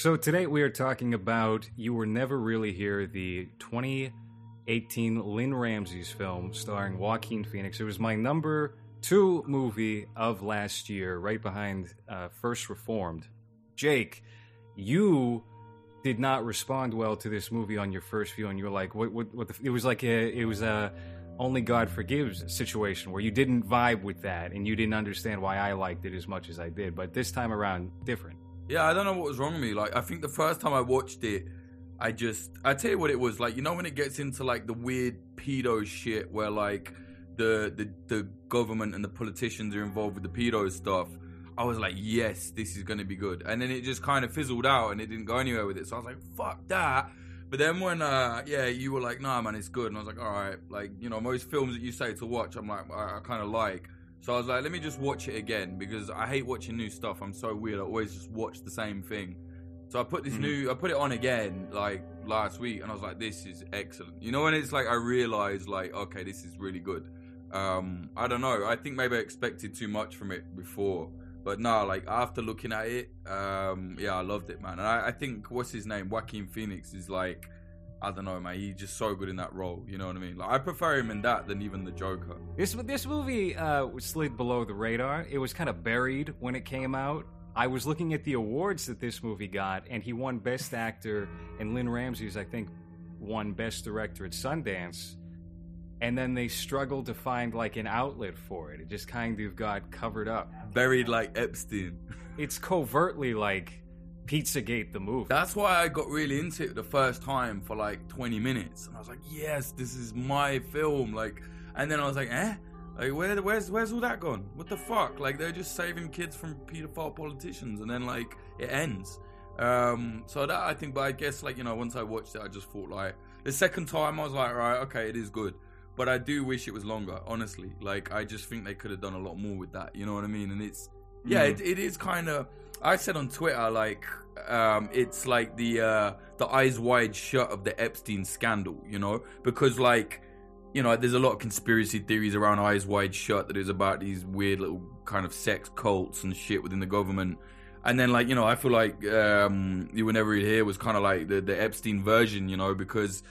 So today we are talking about You Were Never Really Here, the 2018 Lynne Ramsay's film starring Joaquin Phoenix. It was my number two movie of last year, right behind uh, First Reformed. Jake, you did not respond well to this movie on your first view, and you were like, "What? What? what the, it was like a, it was a only God forgives situation where you didn't vibe with that, and you didn't understand why I liked it as much as I did. But this time around, different. Yeah, I don't know what was wrong with me. Like, I think the first time I watched it, I just, I tell you what it was like. You know when it gets into like the weird pedo shit where like the the the government and the politicians are involved with the pedo stuff. I was like, yes, this is going to be good. And then it just kind of fizzled out and it didn't go anywhere with it. So I was like, fuck that. But then when, uh, yeah, you were like, nah, man, it's good. And I was like, all right. Like, you know, most films that you say to watch, I'm like, I, I kind of like. So I was like, let me just watch it again because I hate watching new stuff. I'm so weird. I always just watch the same thing. So I put this mm-hmm. new, I put it on again like last week, and I was like, this is excellent. You know, when it's like I realized like, okay, this is really good. Um, I don't know. I think maybe I expected too much from it before. But no, like after looking at it, um, yeah, I loved it, man. And I, I think what's his name, Joaquin Phoenix, is like, I don't know, man. He's just so good in that role. You know what I mean? Like I prefer him in that than even the Joker. This this movie uh, slid below the radar. It was kind of buried when it came out. I was looking at the awards that this movie got, and he won Best Actor, and Lynne Ramsay's, I think, won Best Director at Sundance and then they struggled to find like an outlet for it. It just kind of got covered up, buried like Epstein. it's covertly like Pizzagate the movie. That's why I got really into it the first time for like 20 minutes, and I was like, "Yes, this is my film." Like, and then I was like, "Eh." Like where, where's where's all that gone? What the fuck? Like they're just saving kids from pedophile politicians, and then like it ends. Um, so that I think, but I guess like you know, once I watched it, I just thought like the second time I was like, right, okay, it is good but I do wish it was longer. Honestly, like I just think they could have done a lot more with that. You know what I mean? And it's yeah, mm. it, it is kind of. I said on Twitter like um, it's like the uh, the eyes wide shut of the Epstein scandal. You know, because like you know, there's a lot of conspiracy theories around Eyes Wide Shut that is about these weird little kind of sex cults and shit within the government. And then, like, you know, I feel like um, You Were Never Here was kind of like the, the Epstein version, you know, because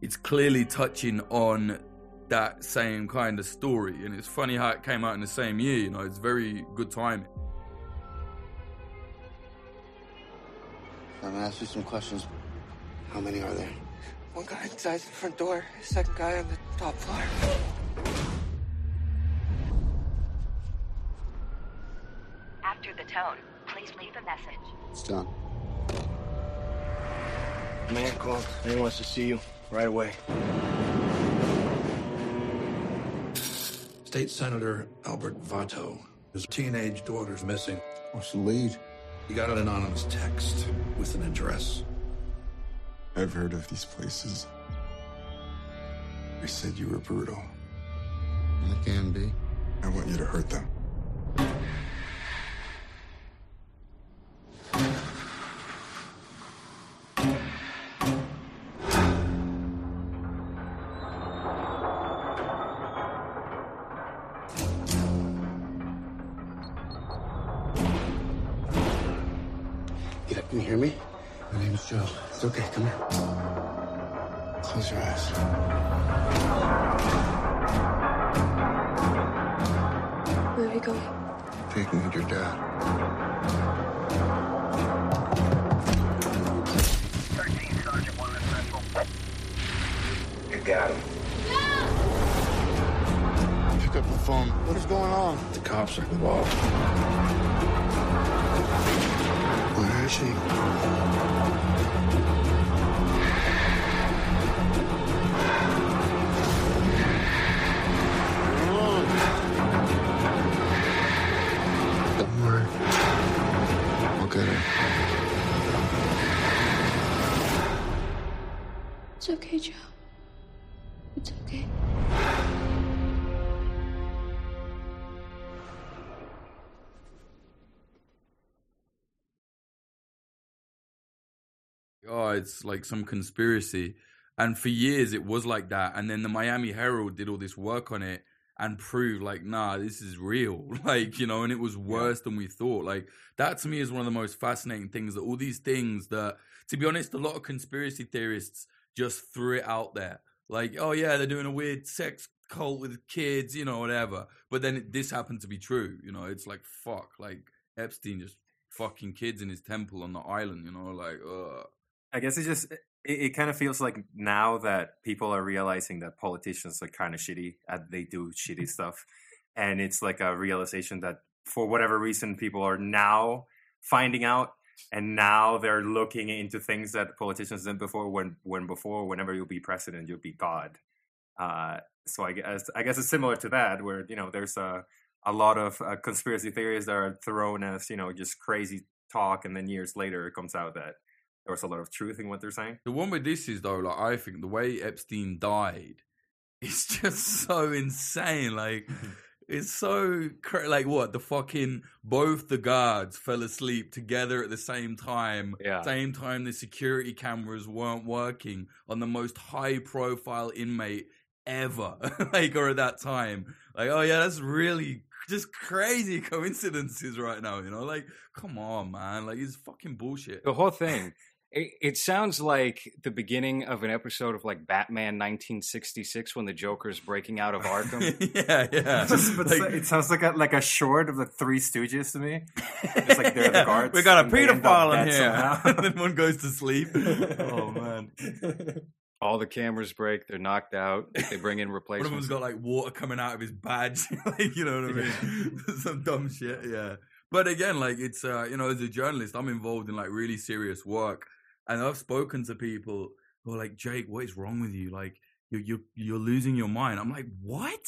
it's clearly touching on that same kind of story. And it's funny how it came out in the same year, you know, it's very good timing. I'm gonna ask you some questions. How many are there? One guy inside the front door, second guy on the top floor. After the tone, please leave a message. It's done. Man called. He wants to see you right away. State Senator Albert Votto. His teenage daughter's missing. What's the lead? He got an anonymous text with an address. I've heard of these places. They said you were brutal. I can be. I want you to hurt them. It's like some conspiracy. And for years it was like that. And then the Miami Herald did all this work on it. and proved like, nah, this is real. Like, you know, and it was worse than we thought. Like, that to me is one of the most fascinating things that all these things that, to be honest, a lot of conspiracy theorists just threw it out there. Like, oh yeah, they're doing a weird sex cult with kids, you know, whatever. But then it, this happened to be true. You know, it's like, fuck, like Epstein just fucking kids in his temple on the island, you know, like, ugh. I guess it just it, it kind of feels like now that people are realizing that politicians are kind of shitty and they do shitty stuff, and it's like a realization that for whatever reason people are now finding out, and now they're looking into things that politicians did before. When when before, whenever you'll be president, you'll be God. Uh, so I guess I guess it's similar to that, where you know there's a a lot of uh, conspiracy theories that are thrown as you know just crazy talk, and then years later it comes out that there was a lot of truth in what they're saying. The one with this is though, like I think the way Epstein died, is just so insane. Like it's so cra- like what the fucking both the guards fell asleep together at the same time. Yeah. Same time the security cameras weren't working on the most high profile inmate ever. like or at that time. Like oh yeah, that's really just crazy coincidences right now. You know, like come on, man. Like it's fucking bullshit. The whole thing. It, it sounds like the beginning of an episode of like Batman 1966 when the Joker's breaking out of Arkham. yeah, yeah. Just- but Like- it sounds like a, like a short of the Three Stooges to me. It's like they're the Yeah, guards. We got a and they pedophile in here. somehow. and then one goes to sleep. oh man. All the cameras break. They're knocked out. They bring in One of them's got like water coming out of his badge. like, you know what I mean? Some dumb shit, yeah. But again, like it's uh, you know, as a journalist, I'm involved in like really serious work. And I've spoken to people who are like, Jake, what is wrong with you? Like you're you're you're losing your mind. I'm like, what?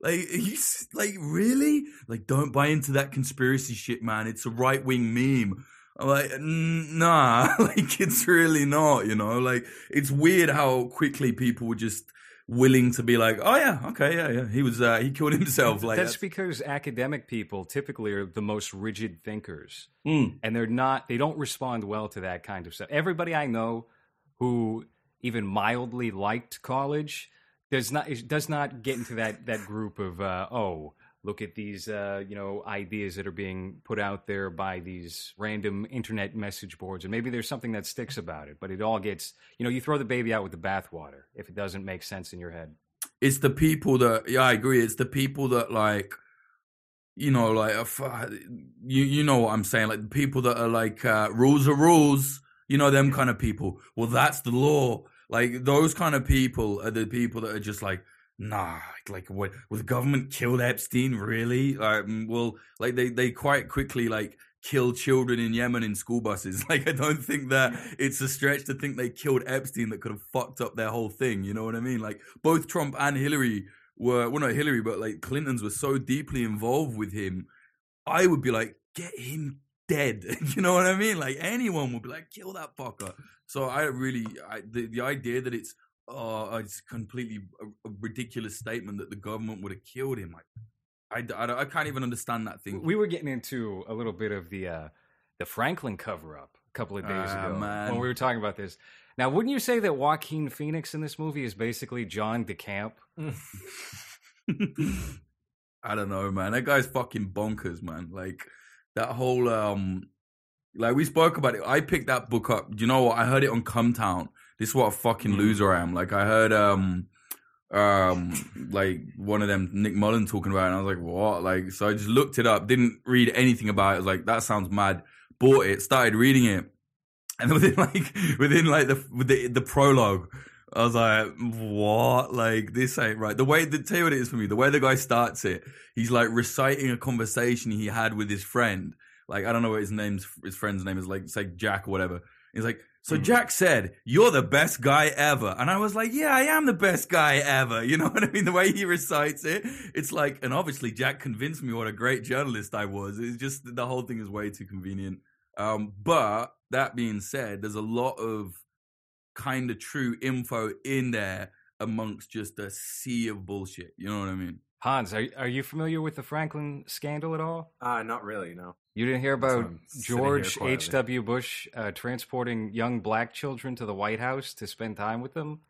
Like you like really? Like don't buy into that conspiracy shit, man. It's a right wing meme. I'm like, nah, like it's really not, you know. Like it's weird how quickly people were just willing to be like, oh yeah, okay, yeah, yeah. He was, uh, he killed himself. Like That's that's, because academic people typically are the most rigid thinkers, Mm. and they're not. They don't respond well to that kind of stuff. Everybody I know who even mildly liked college does not does not get into that that group of uh, oh look at these uh, you know ideas that are being put out there by these random internet message boards and maybe there's something that sticks about it but it all gets you know you throw the baby out with the bathwater if it doesn't make sense in your head it's the people that, yeah, I agree. It's the people that like, you know, like, uh, you, you know what I'm saying? Like the people that are like, uh, rules are rules, you know, them kind of people. Well, that's the law. Like those kind of people are the people that are just like, nah, like what, will the government kill Epstein? Really? Like, mm, well, like they, they quite quickly like kill children in Yemen in school buses. Like I don't think that it's a stretch to think they killed Epstein that could have fucked up their whole thing. You know what I mean? Like both Trump and Hillary were, well, not Hillary, but like Clinton's were so deeply involved with him. I would be like, get him dead. you know what I mean? Like anyone would be like, kill that fucker. So I really, I, the the idea that it's, uh, it's completely a, a ridiculous statement that the government would have killed him. Like, I, I, I can't even understand that thing. we were getting into a little bit of the uh, the Franklin cover up a couple of days Ah, ago man. when we were talking about this. Now, wouldn't you say that Joaquin Phoenix in this movie is basically John DeCamp? I don't know, man. That guy's fucking bonkers, man. Like that whole um like we spoke about it. I picked that book up. Do you know what? I heard it on Cumtown. This is what a fucking loser I am. Like I heard um um like one of them Nick Mullen talking about it and I was like, what? Like so I just looked it up, didn't read anything about it. I was like, that sounds mad. Bought it, started reading it. And within like within like the the the prologue, I was like, what? Like this ain't right. The way the tell you what it is for me, the way the guy starts it, he's like reciting a conversation he had with his friend. Like I don't know what his name's his friend's name is, like say Jack or whatever. He's like, so Jack said, You're the best guy ever. And I was like, Yeah, I am the best guy ever. You know what I mean? The way he recites it, it's like, and obviously Jack convinced me what a great journalist I was. It's just the whole thing is way too convenient. Um, but that being said, there's a lot of kind of true info in there amongst just a sea of bullshit. You know what I mean? Hans, are are you familiar with the Franklin scandal at all? Uh, not really, no. You didn't hear about I'm sitting here George. H. W. Bush uh, transporting young black children to the White House to spend time with them?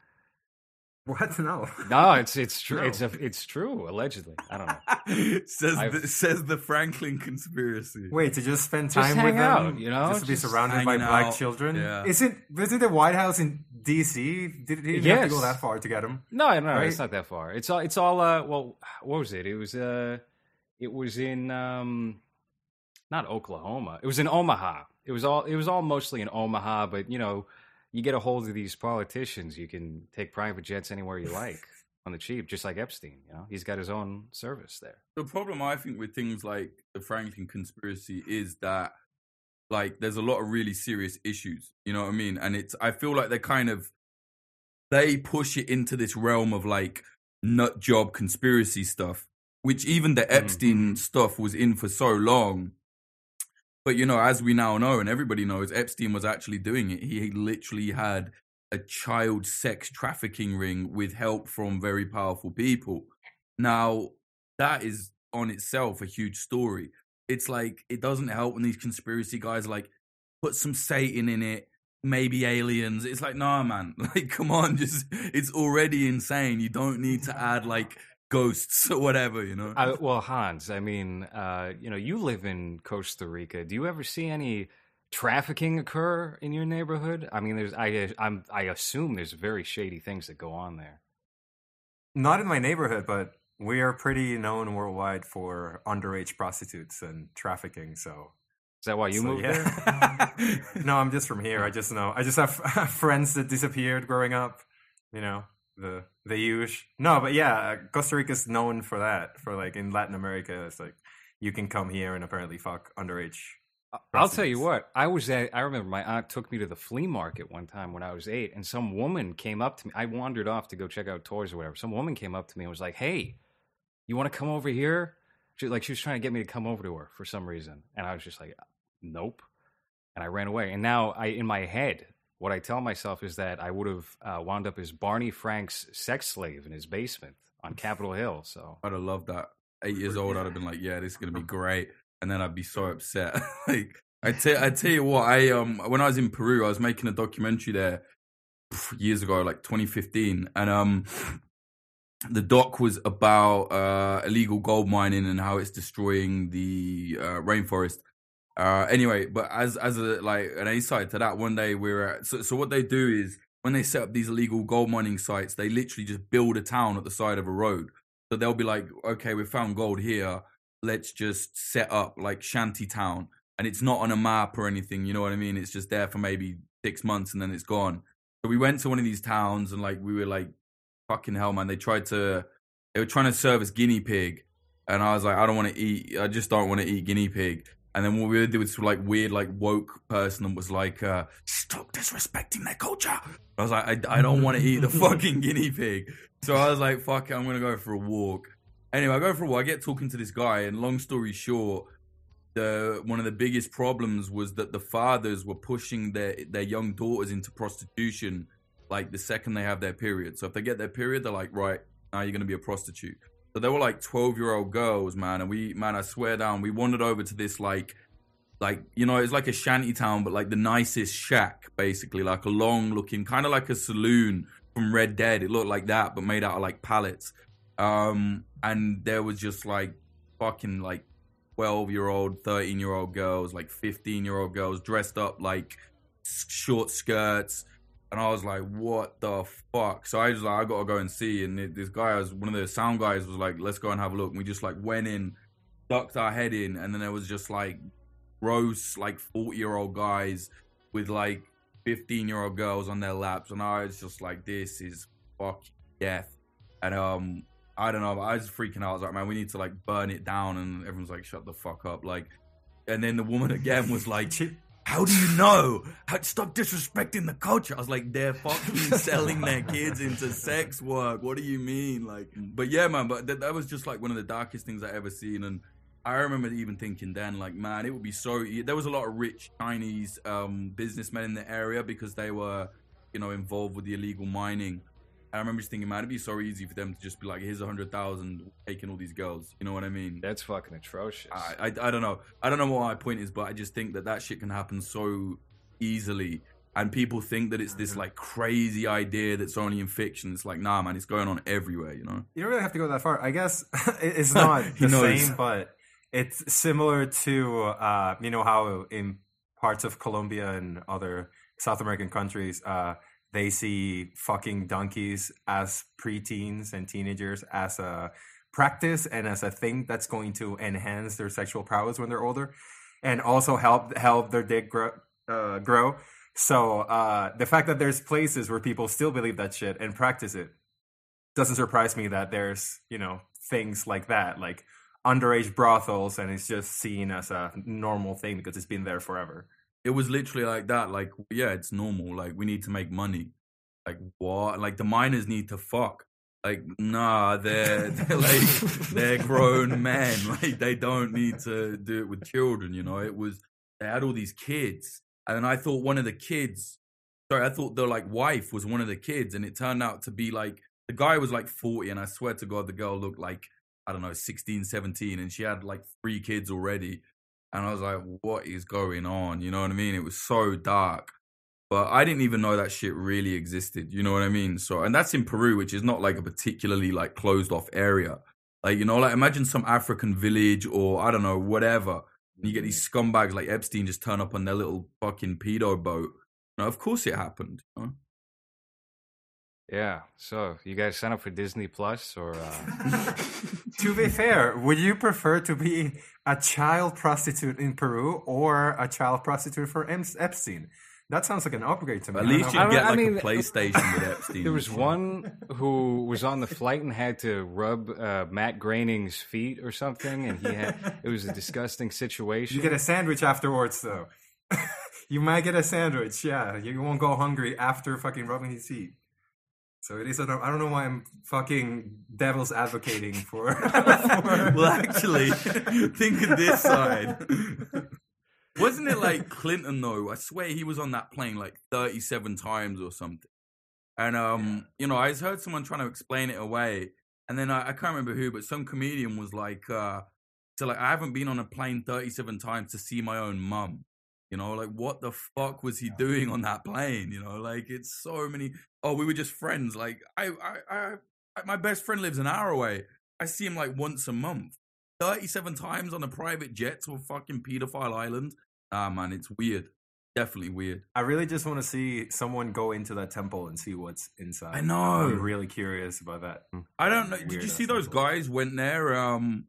What? No. No, it's it's true. No. It's a, it's true. Allegedly, I don't know. says I've- the, says the Franklin conspiracy. Wait, to just spend Just time hang with them, out, you know? just to be Just surrounded by hanging black children. yeah. Isn't isn't the White House in D.C.? Did he didn't have to go that far to get him? No, no, Right? it's not that far. It's all it's all. Uh, well, what was it? It was uh, it was in um, not Oklahoma. It was in Omaha. It was all. It was all mostly in Omaha. But you know, you get a hold of these politicians, you can take private jets anywhere you like on the cheap, just like Epstein. You know, he's got his own service there. The problem I think with things like the Franklin conspiracy is that like there's a lot of really serious issues. You know what I mean? And it's I feel like they kind of they push it into this realm of like nut job conspiracy stuff, which even the Epstein mm-hmm. stuff was in for so long. But you know, as we now know, and everybody knows, Epstein was actually doing it. He literally had a child sex trafficking ring with help from very powerful people. Now, that is on itself a huge story. It's like it doesn't help when these conspiracy guys like put some Satan in it, maybe aliens. It's like, nah, man. Like, come on, just it's already insane. You don't need to add like ghosts or whatever, you know. I, well, Hans, I mean, uh, you know, you live in Costa Rica. Do you ever see any trafficking occur in your neighborhood? I mean, there's I I'm I assume there's very shady things that go on there. Not in my neighborhood, but we are pretty known worldwide for underage prostitutes and trafficking. So Is that why you So, moved yeah. there? no, I'm just from here. I just know. I just have friends that disappeared growing up. You know, the the huge. No, but yeah, uh, Costa Rica's known for that. For like in Latin America, it's like you can come here and apparently fuck underage. I'll tell you what. I was at. I remember my aunt took me to the flea market one time when I was eight, and some woman came up to me. I wandered off to go check out toys or whatever. Some woman came up to me and was like, "Hey, you want to come over here?" She, like she was trying to get me to come over to her for some reason, and I was just like, "Nope," and I ran away. And now, I in my head, what I tell myself is that I would have uh, wound up as Barney Frank's sex slave in his basement on Capitol Hill. So I'd have loved that. Eight years old, I'd have been like, "Yeah, this is gonna be great," and then I'd be so upset. like, I tell, I tell you what, I um, when I was in Peru, I was making a documentary there years ago, like 2015, and um, the doc was about uh illegal gold mining and how it's destroying the uh, rainforest. Uh, anyway, but as as a like an A side to that, one day we were at, so so what they do is when they set up these illegal gold mining sites, they literally just build a town at the side of a road. So they'll be like, okay, we found gold here. Let's just set up like shanty town. And it's not on a map or anything. You know what I mean? It's just there for maybe six months and then it's gone. So we went to one of these towns and like we were like, fucking hell, man. They tried to, they were trying to serve us guinea pig. And I was like, I don't want to eat, I just don't want to eat guinea pig. And then what we did was like weird, like woke person and was like, uh, stop disrespecting their culture. I was like, I, I don't want to eat the fucking guinea pig. So I was like, fuck it, I'm going to go for a walk. Anyway, I go for a walk. I get talking to this guy, and long story short, the one of the biggest problems was that the fathers were pushing their their young daughters into prostitution like the second they have their period. So if they get their period, they're like, right, now you're going to be a prostitute. They were like 12 year old girls, man. And we, man, I swear down, we wandered over to this like, like, you know, it's like a shanty town, but like the nicest shack, basically, like a long looking, kind of like a saloon from Red Dead. It looked like that, but made out of like pallets. Um, and there was just like fucking like 12 year old, 13 year old girls, like 15 year old girls dressed up like short skirts. And I was like, what the fuck? So I was like, I gotta go and see. And th- this guy was one of the sound guys was like, let's go and have a look. And we just like went in, ducked our head in, and then there was just like gross, like 40 year old guys with like 15 year old girls on their laps. And I was just like, this is fucking death. And um, I don't know, I was freaking out. I was like, man, we need to like burn it down. And everyone's like, shut the fuck up. Like, and then the woman again was like, how do you know? How, stop disrespecting the culture. I was like, they're fucking selling their kids into sex work. What do you mean? Like, but yeah, man, but that, that was just like one of the darkest things I ever seen. And I remember even thinking then, like, man, it would be so. There was a lot of rich Chinese um, businessmen in the area because they were, you know, involved with the illegal mining. I remember just thinking, man, it'd be so easy for them to just be like, here's a hundred thousand, taking all these girls. You know what I mean? that's fucking atrocious. I, I I don't know. I don't know what my point is, but I just think that that shit can happen so easily. and people think that it's this like crazy idea that's only in fiction. It's like, nah, man, it's going on everywhere. You know. You don't really have to go that far. I guess it's not He the knows. same, but it's similar to uh, you know how in parts of Colombia and other South American countries, uh, they see fucking donkeys as preteens and teenagers as a practice and as a thing that's going to enhance their sexual prowess when they're older, and also help help their dick grow. Uh, grow. So uh, the fact that there's places where people still believe that shit and practice it doesn't surprise me that there's you know things like that like underage brothels and it's just seen as a normal thing because it's been there forever it was literally like that. Like, yeah, it's normal. Like, we need to make money. Like, what? Like, the miners need to fuck. Like, nah, they're, they're like they're grown men. Like, they don't need to do it with children. You know, it was they had all these kids, and I thought one of the kids. Sorry, I thought the like wife was one of the kids, and it turned out to be like the guy was like forty, and I swear to God, the girl looked like I don't know 16, 17, and she had like three kids already. And I was like, what is going on? You know what I mean? It was so dark. But I didn't even know that shit really existed. You know what I mean? So, and that's in Peru, which is not like a particularly like closed off area. Like, you know, like imagine some African village or I don't know, whatever. And you get these mm-hmm. scumbags like Epstein just turn up on their little fucking pedo boat. Now, of course it happened. You know? Yeah. So you guys sign up for Disney Plus or? Uh... to be fair would you prefer to be a child prostitute in peru or a child prostitute for Em- epstein that sounds like an upgrade to me At least you get I like mean, a PlayStation with Epstein. There was one who was on the flight and had to rub uh, Matt Groening's feet or something, and he had it was a disgusting situation. you get a sandwich afterwards though you might get a sandwich yeah you won't go hungry after fucking rubbing his feet so it is. I don't, I don't know why I'm fucking devil's advocating for. for well, actually, think of this side. Wasn't it like Clinton though? I swear he was on that plane like 37 times or something. And um, you know, I heard someone trying to explain it away, and then I, I can't remember who, but some comedian was like, uh, "So like, I haven't been on a plane 37 times to see my own mum." You know, like what the fuck was he doing on that plane? You know, like it's so many. Oh, we were just friends. Like I, I, I, my best friend lives an hour away. I see him like once a month. 37 times on a private jet to a fucking pedophile island. Ah, man, it's weird. Definitely weird. I really just want to see someone go into that temple and see what's inside. I know. I'm really curious about that. I don't know. Did you see those temple. guys went there? Um,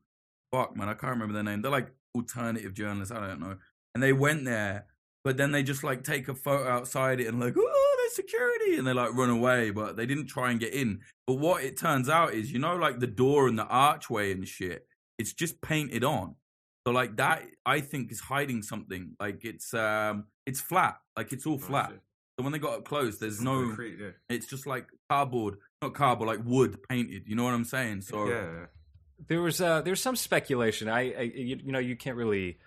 fuck, man, I can't remember their name. They're like alternative journalists. I don't know. And they went there, but then they just like take a photo outside it and like, oh, there's security, and they like run away. But they didn't try and get in. But what it turns out is, you know, like the door and the archway and shit, it's just painted on. So like that, I think is hiding something. Like it's um, it's flat. Like it's all flat. shit. So when they got up close, there's no. Concrete, yeah. It's just like cardboard, not cardboard, like wood painted. You know what I'm saying? So yeah. There was uh, there's some speculation. I, I you, you know you can't really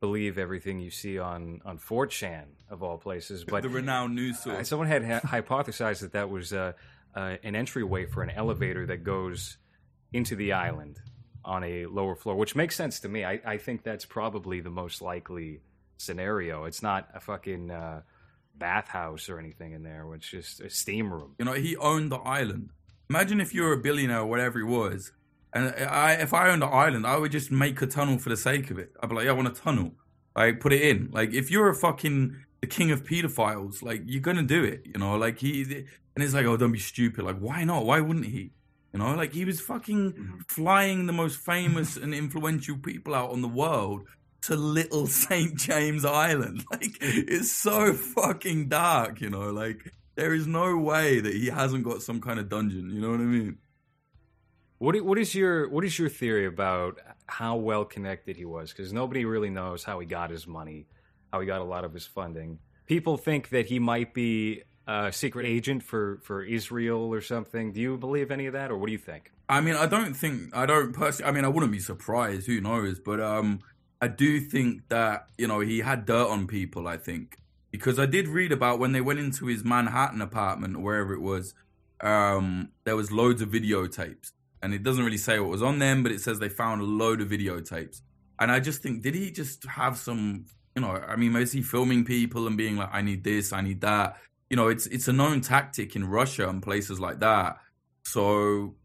believe everything you see on on 4chan of all places, but the renowned news uh, source. someone had ha- hypothesized that that was uh, uh, an entryway for an elevator that goes into the island on a lower floor, which makes sense to me. I, I think that's probably the most likely scenario. It's not a fucking uh, bathhouse or anything in there. It's just a steam room. You know, he owned the island. Imagine if you're a billionaire or whatever he was, and I, if I owned an island, I would just make a tunnel for the sake of it. I'd be like, yeah, I want a tunnel. Like, put it in. Like, if you're a fucking the king of pedophiles, like, you're gonna do it. You know, like he, and it's like, oh, don't be stupid. Like, why not? Why wouldn't he? You know, like he was fucking mm-hmm. flying the most famous and influential people out on the world to little St. James Island. Like, it's so fucking dark, you know, like there is no way that he hasn't got some kind of dungeon, you know what I mean? What what is your what is your theory about how well connected he was? Because nobody really knows how he got his money, how he got a lot of his funding. People think that he might be a secret agent for for Israel or something. Do you believe any of that, or what do you think? I mean, I don't think I don't personally. I mean, I wouldn't be surprised. Who knows? But um, I do think that you know he had dirt on people. I think because I did read about when they went into his Manhattan apartment or wherever it was. Um, there was loads of videotapes, and it doesn't really say what was on them, but it says they found a load of videotapes. And I just think, did he just have some you know, I mean, is he filming people and being like, I need this, I need that? You know, it's it's a known tactic in Russia and places like that. So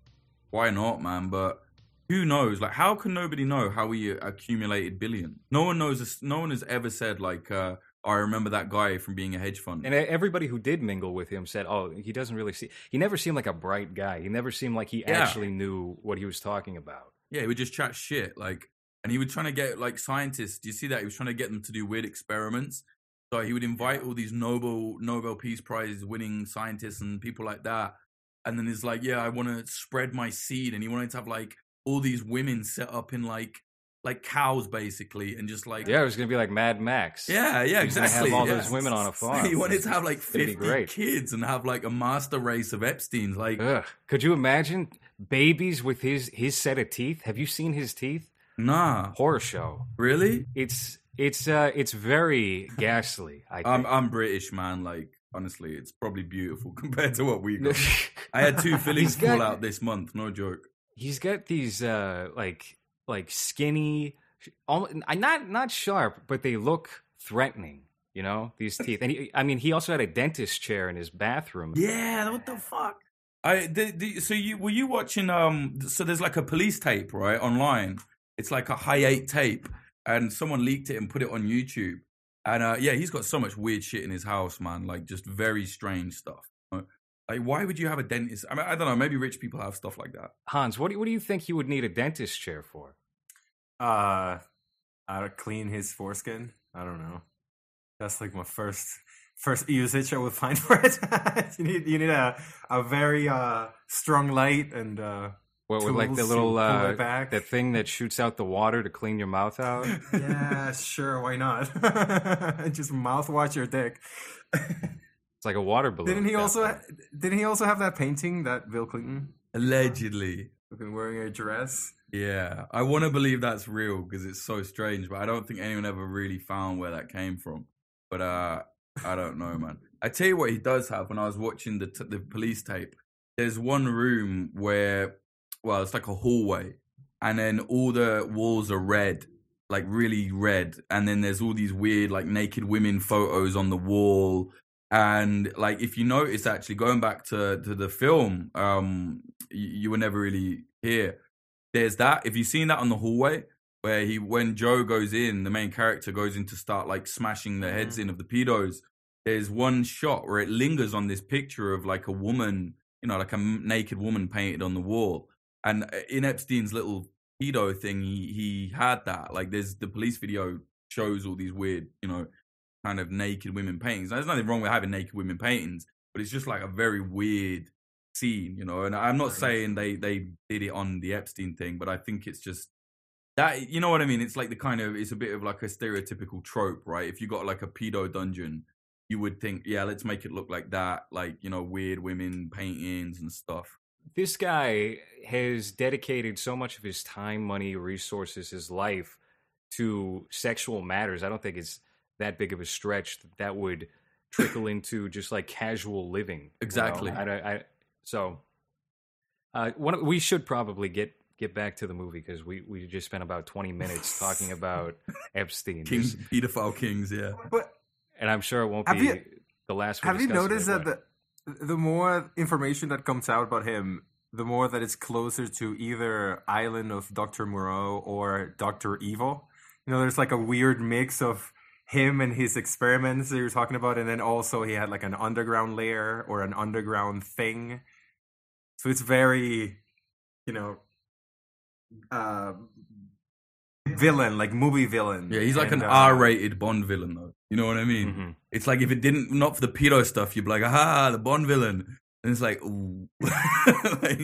why not, man? But who knows? Like, how can nobody know how he accumulated billions? No one knows. No one has ever said like, uh, I remember that guy from being a hedge fund. And everybody who did mingle with him said, "Oh, he doesn't really see. He never seemed like a bright guy. He never seemed like he Yeah. actually knew what he was talking about." Yeah, he would just chat shit. Like, and he was trying to get like scientists. Do you see that? He was trying to get them to do weird experiments. So he would invite all these Nobel Nobel Peace Prize winning scientists and people like that. And then he's like, "Yeah, I want to spread my seed." And he wanted to have like all these women set up in like like cows, basically, and just like Yeah, it was going to be like Mad Max. yeah, yeah, exactly. Have all yeah. those women on a farm. He wanted to have like fifty great. kids and have like a master race of Epstein's. Like, Ugh. Could you imagine babies with his his set of teeth? Have you seen his teeth? nah, Horror show. really? It's it's uh it's very ghastly. I think. I'm I'm British, man. Like, honestly, it's probably beautiful compared to what we got. I had two fillings got- fall out this month. No joke. he's got these uh like like skinny almost, not not sharp but they look threatening you know these teeth and he, i mean he also had a dentist chair in his bathroom Yeah, what the fuck? I the, the, so you were you watching um so there's like a police tape right online. It's like a high eight tape, and someone leaked it and put it on YouTube. And uh, yeah, he's got so much weird shit in his house, man. Like just very strange stuff. Like, why would you have a dentist? I mean, I don't know. Maybe rich people have stuff like that. hans what do, you, what do you think you would need a dentist chair for Uh, uh, clean his foreskin. I don't know. That's like my first first usage I would find for it. you need you need a a very uh strong light and uh what with like the little uh back. that thing that shoots out the water to clean your mouth out yeah, sure, why not? Just mouthwash your dick. It's like a water balloon Didn't he also point. didn't he also have that painting that Bill Clinton Allegedly. been wearing a dress? Yeah, I want to believe that's real because it's so strange, but I don't think anyone ever really found where that came from. But uh, I don't know, man. I tell you what, he does have. When I was watching the t- the police tape, there's one room where, well, it's like a hallway, and then all the walls are red, like really red, and then there's all these weird like naked women photos on the wall. And like, if you notice, actually going back to to the film, um, you, you were never really here there's that. If you've seen that on the hallway, where he when Joe goes in, the main character goes in to start like smashing the heads in of the pedos. There's one shot where it lingers on this picture of like a woman, you know, like a m- naked woman painted on the wall. And uh, in Epstein's little pedo thing, he he had that. Like there's the police video shows all these weird, you know, kind of naked women paintings. Now, there's nothing wrong with having naked women paintings, but it's just like a very weird scene, you know. And I'm not saying they they did it on the Epstein thing, but I think it's just that you know what I mean. It's like the kind of it's a bit of like a stereotypical trope, right? If you got like a pedo dungeon, you would think, yeah, let's make it look like that, like you know, weird women paintings and stuff. this guy has dedicated so much of his time, money, resources, his life to sexual matters. I don't think it's that big of a stretch that that would trickle into just like casual living. you know? Exactly. I, I, so, uh, one, we should probably get get back to the movie because we we just spent about twenty minutes talking about Epstein, King This- pedophile kings, yeah. But and I'm sure it won't be you- the last. We have you noticed that the the more information that comes out about him, the more that it's closer to either Island of Doctor Moreau or Doctor Evil? You know, there's like a weird mix of him and his experiments that you're talking about, and then also he had like an underground lair or an underground thing. So it's very, you know, uh, villain, like movie villain. Yeah, he's like And, an uh, R-rated Bond villain, though. You know what I mean? Mhm. It's like if it didn't, not for the pedo stuff, you'd be like, aha, the Bond villain. And it's like, like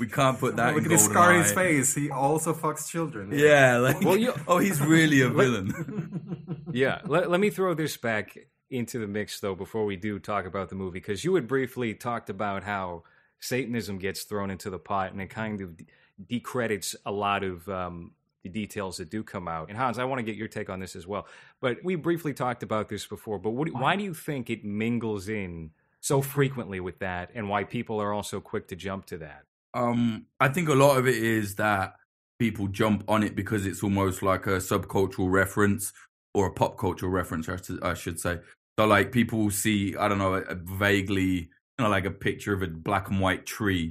we can't put that. Look in at his scar his face. He also fucks children. Yeah, like, Well, you- oh, he's really a villain. yeah let, let me throw this back into the mix though before we do talk about the movie because you had briefly talked about how satanism gets thrown into the pot and it kind of decredits a lot of um, the details that do come out and hans i want to get your take on this as well but we briefly talked about this before but what, why do you think it mingles in so frequently with that and why people are also quick to jump to that Um, I think a lot of it is that people jump on it because it's almost like a subcultural reference. or a pop culture reference, I should- say. So like people see, I don't know, a, a vaguely, you know, like a picture of a black and white tree,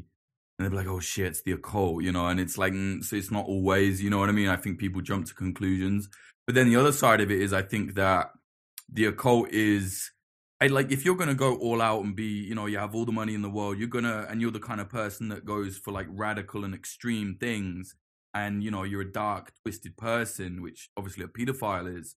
and they'll be like, "Oh shit, it's the occult," you know, and it's like, mm, so it's not always, you know what I mean? I think people jump to conclusions, but then the other side of it is, I think that the occult is I like if you're gonna go all out and be, you know, you have all the money in the world, you're gonna and you're the kind of person that goes for like radical and extreme things, and you know, you're a dark, twisted person, which obviously a pedophile is.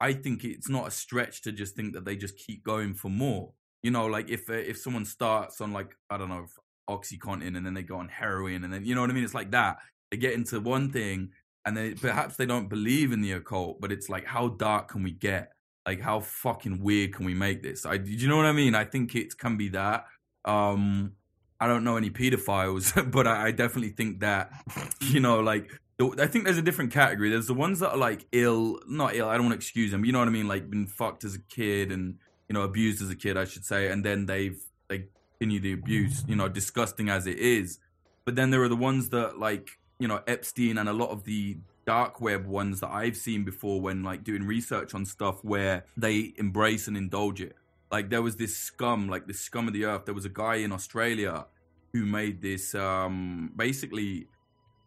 I think it's not a stretch to just think that they just keep going for more. You know, like if uh, if someone starts on like I don't know OxyContin and then they go on heroin and then you know what I mean, it's like that. They get into one thing and then perhaps they don't believe in the occult, but it's like how dark can we get? Like how fucking weird can we make this? I do you know what I mean? I think it can be that. Um I don't know any pedophiles, but I, I definitely think that you know, like I think there's a different category. There's the ones that are like ill, not ill. I don't want to excuse them. You know what I mean? Like been fucked as a kid and you know abused as a kid, I should say, and then they've they continue the abuse. You know, disgusting as it is. But then there are the ones that like you know Epstein and a lot of the dark web ones that I've seen before when like doing research on stuff where they embrace and indulge it. Like there was this scum, like this scum of the earth. There was a guy in Australia who made this um basically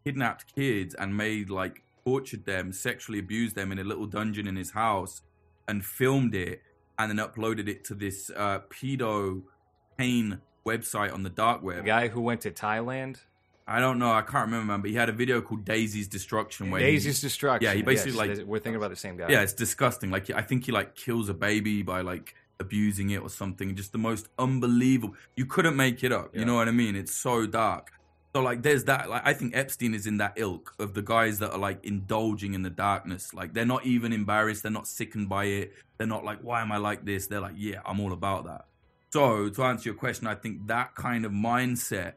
kidnapped kids and made like tortured them, sexually abused them in a little dungeon in his house and filmed it and then uploaded it to this uh pedo pain website on the dark The web. guy who went to Thailand. I don't know, I can't remember, man, but he had a video called Daisy's Destruction where he- Daisy's Destruction. Yeah, he basically Yes, like we're thinking about the same guy. yeah, it's disgusting. Like I think he like kills a baby by like abusing it or something. Just the most unbelievable. You couldn't make it up. You know what I mean? It's so dark. So like there's that like I think Epstein is in that ilk of the guys that are like indulging in the darkness. Like they're not even embarrassed, they're not sickened by it. They're not like why am I like this? They're like yeah, I'm all about that. So to answer your question, I think that kind of mindset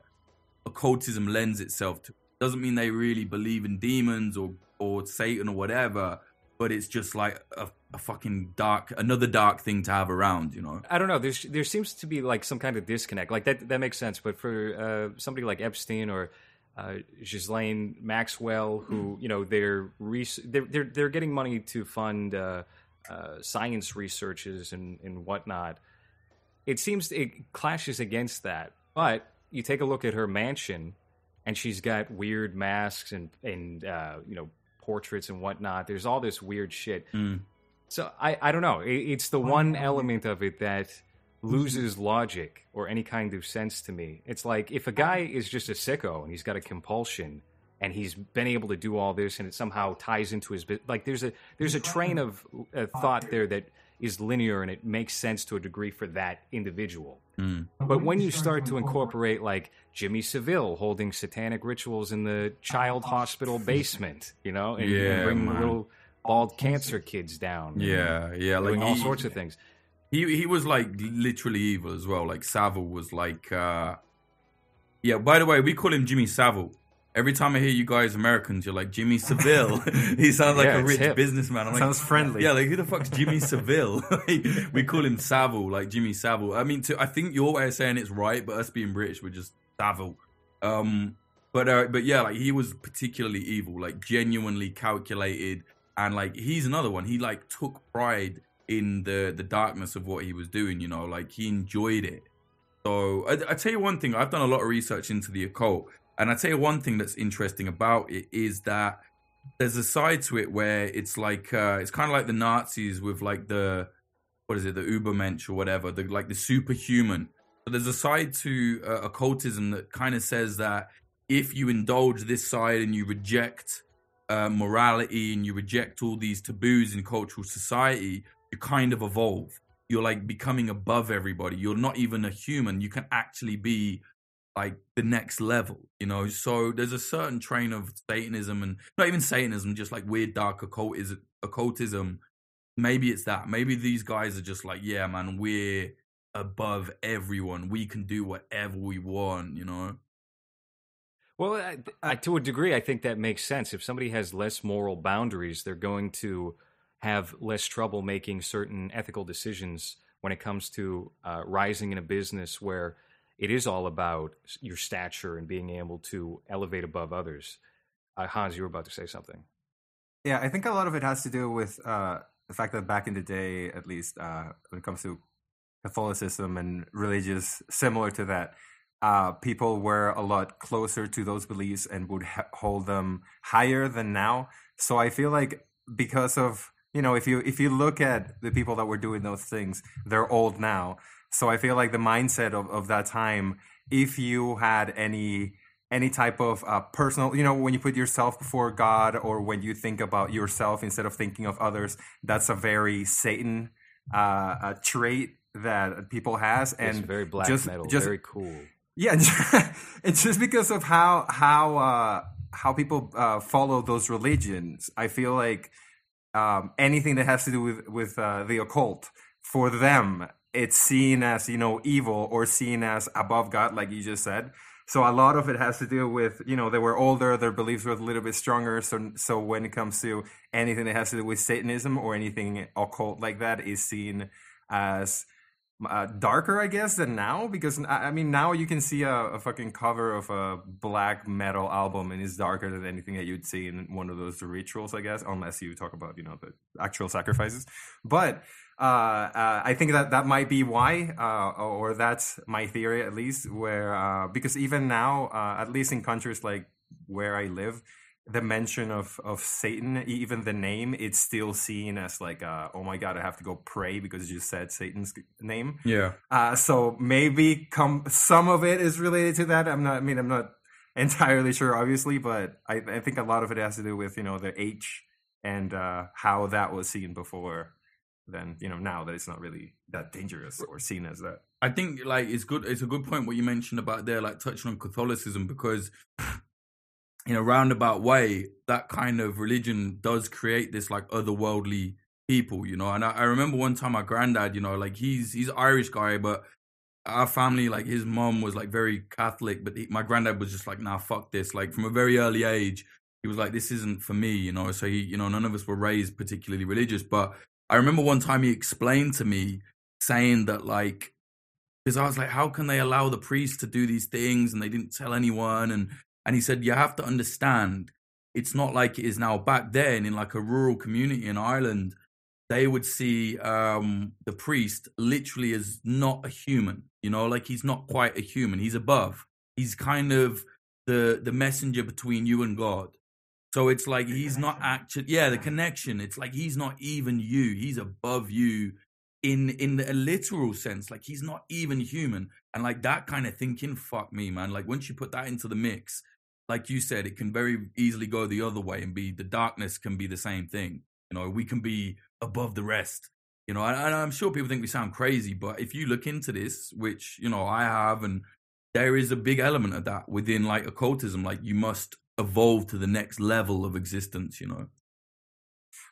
occultism lends itself to. Doesn't mean they really believe in demons or or Satan or whatever, but it's just like a, a fucking dark, another dark thing to have around, you know. I don't know. There's there seems to be like some kind of disconnect. Like that that makes sense. But for uh, somebody like Epstein or uh, Ghislaine Maxwell, who you know they're, res- they're they're they're getting money to fund uh, uh, science researches and and whatnot. It seems it clashes against that. But you take a look at her mansion, and she's got weird masks and and uh, you know portraits and whatnot. There's all this weird shit. Mm. So I, I don't know. It, it's the one element of it that loses logic or any kind of sense to me. It's like if a guy is just a sicko and he's got a compulsion and he's been able to do all this and it somehow ties into his bit like there's a there's a train of uh, thought there that is linear and it makes sense to a degree for that individual. Mm. But when you start to incorporate like Jimmy Seville holding satanic rituals in the child hospital basement, you know, and, Yeah, bringing man. little bald cancer kids down, and Yeah, yeah, like doing all he- sorts of things. He he was like literally evil as well. Like Savile was like, uh yeah. By the way, we call him Jimmy Savile. Every time I hear you guys Americans, you're like Jimmy Seville. he sounds like Yeah, a rich hip. businessman. I'm like, Sounds friendly. Yeah, like who the fuck's Jimmy Seville? We call him Savile, like Jimmy Savile. I mean, to, I think your way of saying it's right, but us being British, we're just Savile. Um, but uh, but yeah, like he was particularly evil, like genuinely calculated, and like he's another one. He like took pride in the the darkness of what he was doing. You know, like he enjoyed it. So I, I tell you one thing, I've done a lot of research into the occult, and I tell you one thing that's interesting about it is that there's a side to it where it's like uh, it's kind of like the Nazis with like the what is it, the Ubermensch or whatever, the like the superhuman. But there's a side to uh, occultism that kind of says that if you indulge this side and you reject uh, morality and you reject all these taboos in cultural society, you kind of evolve. You're like becoming above everybody. You're not even a human. You can actually be like the next level, you know. So there's a certain train of Satanism and not even Satanism, just like weird dark occultism. occultism. Maybe it's that. Maybe these guys are just like, yeah, man, we're above everyone. We can do whatever we want, you know. Well, I, I, to a degree, I think that makes sense. If somebody has less moral boundaries, they're going to have less trouble making certain ethical decisions when it comes to uh, rising in a business where it is all about your stature and being able to elevate above others. Uh, Hans, you were about to say something. Yeah, I think a lot of it has to do with uh, the fact that back in the day, at least uh, when it comes to Catholicism and religious, similar to that, uh, people were a lot closer to those beliefs and would ha- hold them higher than now. So I feel like because of you know if you if you look at the people that were doing those things, they're old now. So I feel like the mindset of, of that time, if you had any any type of uh, personal, you know, when you put yourself before God or when you think about yourself instead of thinking of others, that's a very Satan uh, a trait that people has and it's very black just, metal, just, very cool. Yeah, it's just because of how how uh, how people uh, follow those religions. I feel like um, anything that has to do with with uh, the occult for them, it's seen as you know evil or seen as above God, like you just said. So a lot of it has to do with you know they were older, their beliefs were a little bit stronger. So so when it comes to anything that has to do with Satanism or anything occult like that, is seen as uh, darker, I guess, than now. Because I mean, now you can see a, a, fucking cover of a black metal album, and it's darker than anything that you'd see in one of those rituals, I guess, unless you talk about you know the actual sacrifices. But uh, uh, I think that that might be why, uh, or that's my theory at least. Where uh, because even now, uh, at least in countries like where I live, the mention of of Satan, even the name, it's still seen as like, uh, oh my god, I have to go pray because you said Satan's name. Yeah. Uh, so maybe come some of it is related to that. I'm not. I mean, I'm not entirely sure, obviously, but I, I think a lot of it has to do with you know the H and uh, how that was seen before. Then you know now that it's not really that dangerous or seen as that. I think like it's good. It's a good point what you mentioned about there, like touching on Catholicism because in a roundabout way, that kind of religion does create this like otherworldly people, you know. And I, I, remember one time my granddad, you know, like he's he's Irish guy, but our family, like his mom was like very Catholic, but he, my granddad was just like, nah, fuck this. Like from a very early age, he was like, this isn't for me, you know. So he, you know, none of us were raised particularly religious, but I remember one time he explained to me saying that like because I was like, how can they allow the priest to do these things and they didn't tell anyone and and he said, You have to understand, it's not like it is now. Back then, in like a rural community in Ireland, they would see um, the priest literally as not a human, you know, like he's not quite a human. He's above. He's kind of the the messenger between you and God. So it's like he's not actually yeah, the connection. It's like he's not even you. He's above you in in a literal sense. Like he's not even human. And like that kind of thinking, fuck me, man. Like once you put that into the mix, like you said, it can very easily go the other way and be the darkness can be the same thing. You know, we can be above the rest. You know, and, I'm sure people think we sound crazy, but if you look into this, which you know I have, and there is a big element of that within like occultism. Like you must evolve to the next level of existence. You know.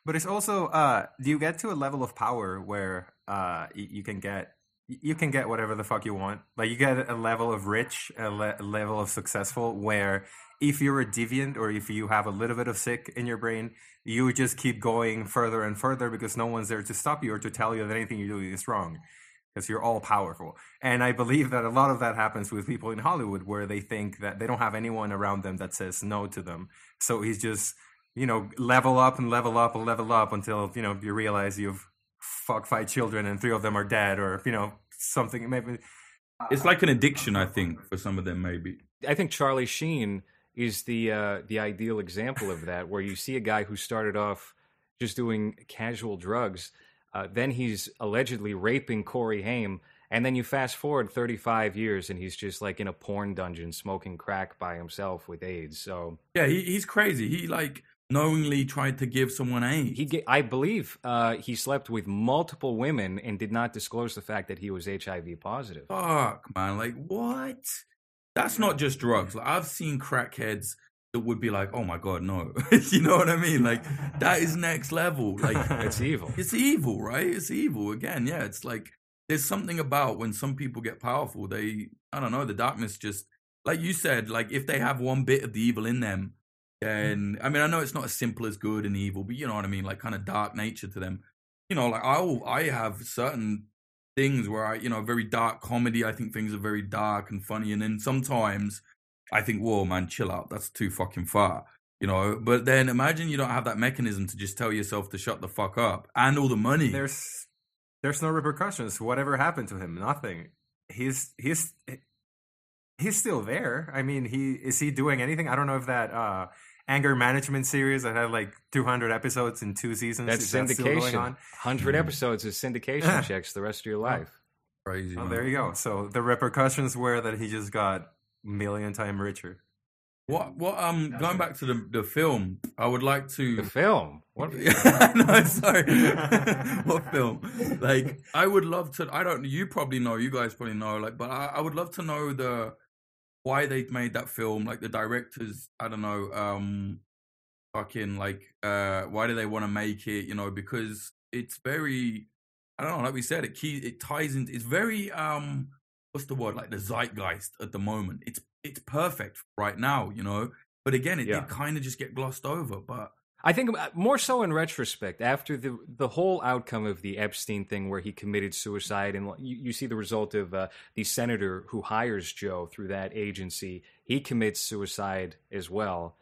But it's also, uh, do you get to a level of power where uh, you can get you can get whatever the fuck you want. Like you get a level of rich, a, le- a level of successful, where if you're a deviant or if you have a little bit of sick in your brain, you just keep going further and further because no one's there to stop you or to tell you that anything you're doing is wrong because you're all powerful. And I believe that a lot of that happens with people in Hollywood where they think that they don't have anyone around them that says no to them. So he's just, you know, level up and level up and level up until, you know, you realize you've fuck five children and three of them are dead or, you know, something maybe. It's like an addiction, I think, for some of them, maybe. I think Charlie Sheen is the uh, the ideal example of that, where you see a guy who started off just doing casual drugs, uh, then he's allegedly raping Corey Haim, and then you fast forward 35 years and he's just like in a porn dungeon smoking crack by himself with AIDS. So yeah, he, he's crazy. He like knowingly tried to give someone AIDS. He, I believe, uh, he slept with multiple women and did not disclose the fact that he was HIV positive. Fuck, man! Like what? That's not just drugs. Like I've seen crackheads that would be like, "Oh my god, no!" you know what I mean? Like that is next level. Like it's evil. It's evil, right? It's evil. Again, yeah. It's like there's something about when some people get powerful. They, I don't know, the darkness just like you said. Like if they have one bit of the evil in them, hmm. then I mean, I know it's not as simple as good and evil, but you know what I mean. Like kind of dark nature to them. You know, like I I have certain things where I, you know, very dark comedy. I think things are very dark and funny, and then sometimes I think, whoa, man, chill out. That's too fucking far. You know, but then imagine you don't have that mechanism to just tell yourself to shut the fuck up and all the money. There's there's no repercussions. Whatever happened to him? Nothing. He's he's he's still there. I mean, he is he doing anything? I don't know if that uh anger management series that had like 200 episodes in two seasons. That's is that still going syndication. on? 100 episodes is syndication checks the rest of your life. Crazy. Oh, man. there you go. So the repercussions were that he just got million time richer. What what um going back to the the film, I would like to The film. What? no, sorry. what film? Like, I would love to. I don't. You probably know. You guys probably know. Like, but I, I would love to know the why they made that film. Like the directors. I don't know. Um, fucking like, uh, why do they want to make it? You know, because it's very. I don't know. Like we said, it key. It ties in. It's very um. What's the word? Like the zeitgeist at the moment. It's it's perfect right now. You know. But again, it Yeah. did kind of just get glossed over. But I think uh, more so in retrospect, after the the whole outcome of the Epstein thing, where he committed suicide, and you, you see the result of uh, the senator who hires Joe through that agency, he commits suicide as well,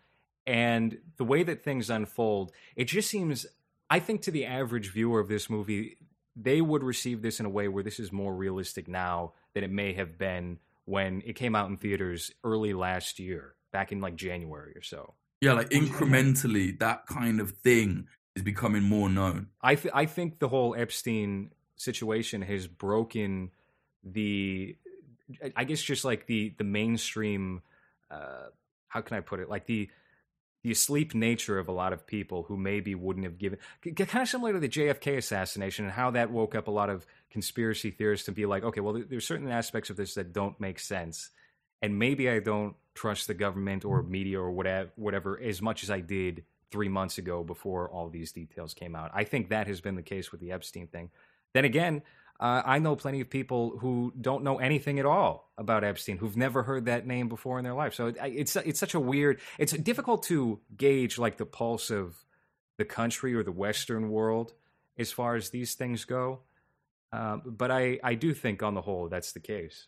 and the way that things unfold, it just seems. I think to the average viewer of this movie, they would receive this in a way where this is more realistic now than it may have been when it came out in theaters early last year, back in like January or so. Yeah, like incrementally, that kind of thing is becoming more known. I th- I think the whole Epstein situation has broken the, I guess just like the the mainstream. Uh, how can I put it? Like the the asleep nature of a lot of people who maybe wouldn't have given kind of similar to the JFK assassination and how that woke up a lot of conspiracy theorists to be like, okay, well, there's certain aspects of this that don't make sense, and maybe I don't trust the government or mm-hmm. media or whatever, whatever as much as I did three months ago before all these details came out. I think that has been the case with the Epstein thing. Then again, uh, I know plenty of people who don't know anything at all about Epstein, who've never heard that name before in their life. So it, it's it's such a weird. It's difficult to gauge like the pulse of the country or the Western world as far as these things go. Um, but I I do think on the whole that's the case.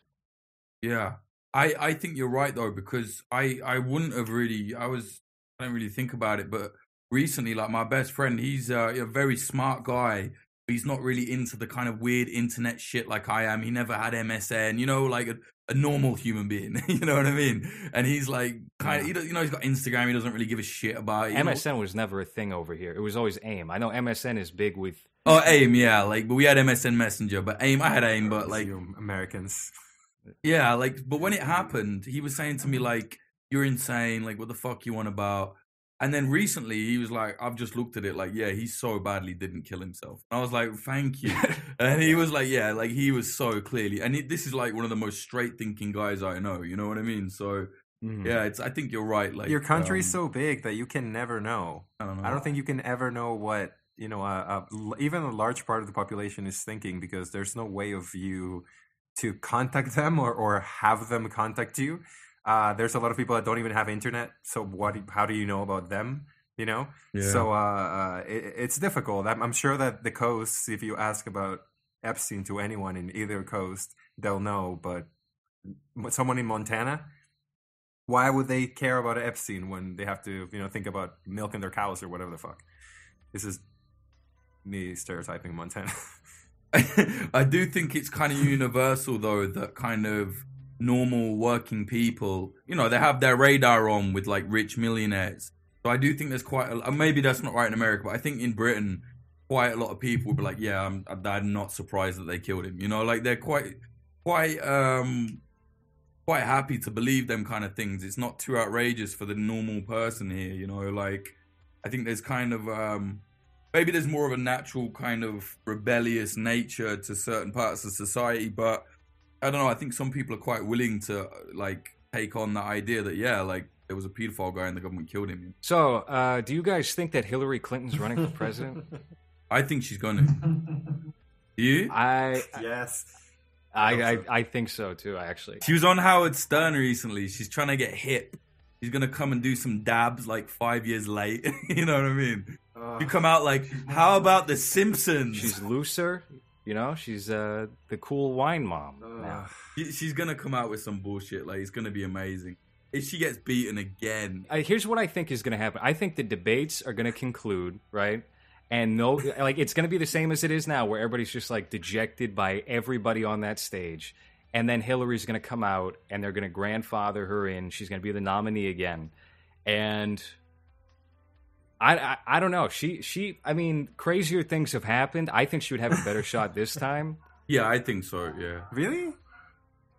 Yeah, I I think you're right though because I I wouldn't have really I was I don't really think about it, but recently like my best friend, he's uh, a very smart guy. He's not really into the kind of weird internet shit like I am. He never had MSN, you know, like a, a normal mm. human being. you know what I mean? And he's like kind of, he you know, he's got Instagram. He doesn't really give a shit about it. you know? MSN was never a thing over here. It was always AIM. I know MSN is big with Oh, AIM, yeah, like, but we had MSN Messenger, but AIM, I had AIM, uh, but like, You Americans. Yeah, like, but when it happened, he was saying to me like, "You're insane. Like, what the fuck you on about?" And then recently, he was like, "I've just looked at it. Like, yeah, he so badly didn't kill himself." I was like, "Thank you." and he was like, "Yeah, like he was so clearly." And he, this is like one of the most straight thinking guys I know. You know what I mean? So yeah, it's. I think you're right. Like Your country's um, so big that you can never know. I don't know. I don't think you can ever know what you know. Uh, uh, even a large part of the population is thinking because there's no way of you to contact them or, or have them contact you. Uh, there's a lot of people that don't even have internet. So what? How do you know about them? You know. Yeah. So uh, uh, it, it's difficult. I'm, I'm sure that the coast, if you ask about Epstein to anyone in either coast, they'll know. But someone in Montana, why would they care about Epstein when they have to, you know, think about milking their cows or whatever the fuck? This is me stereotyping Montana. I do think it's kind of universal though that kind of normal working people, you know, they have their radar on with like rich millionaires. So I do think there's quite a, maybe that's not right in America, but I think in Britain, quite a lot of people would be like, yeah, I'm, I'm not surprised that they killed him. You know, like they're quite, quite, um, quite happy to believe them kind of things. It's not too outrageous for the normal person here. You know, like I think there's kind of, um, maybe there's more of a natural kind of rebellious nature to certain parts of society, but I don't know. I think some people are quite willing to like take on the idea that yeah, like there was a pedophile guy and the government killed him. So, uh, do you guys think that Hillary Clinton's running for president? I think she's gonna. you? I yes. I, I I think so too. Actually, She was on Howard Stern recently. She's trying to get hip. She's gonna come and do some dabs like five years late. you know what I mean? you come out like, how about the Simpsons? she's looser. You know, she's uh, the cool wine mom. She- she's gonna come out with some bullshit. Like it's gonna be amazing. if she gets beaten again, Uh, here's what I think is going to happen. I think the debates are going to conclude, right? And no, like it's going to be the same as it is now, where everybody's just like dejected by everybody on that stage. And then Hillary's going to come out, and they're going to grandfather her in. She's going to be the nominee again, and I, I, I don't know. She, she. I mean, crazier things have happened. I think she would have a better shot this time. yeah, I think so. Yeah, Really?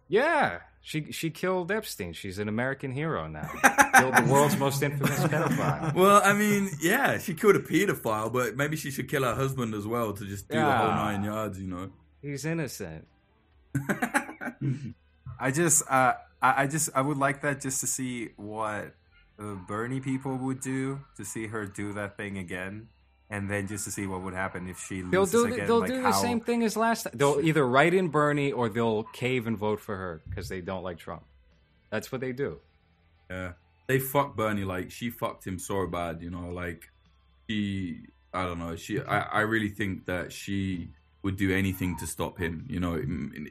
Yeah, she, she killed Epstein. She's an American hero now. killed the world's most infamous pedophile. Well, I mean, yeah, she killed a pedophile, but maybe she should kill her husband as well to just do the whole nine yards, you know. He's innocent. I just, uh, I, I just, I would like that just to see what uh, Bernie people would do to see her do that thing again, and then just to see what would happen if she They'll loses do the, again. they'll like do the how- same thing as last time. They'll either write in Bernie or they'll cave and vote for her because they don't like Trump. That's what they do. Yeah, they fuck Bernie like she fucked him so bad, you know. Like she, I don't know. She, I, I really think that she would do anything to stop him. You know,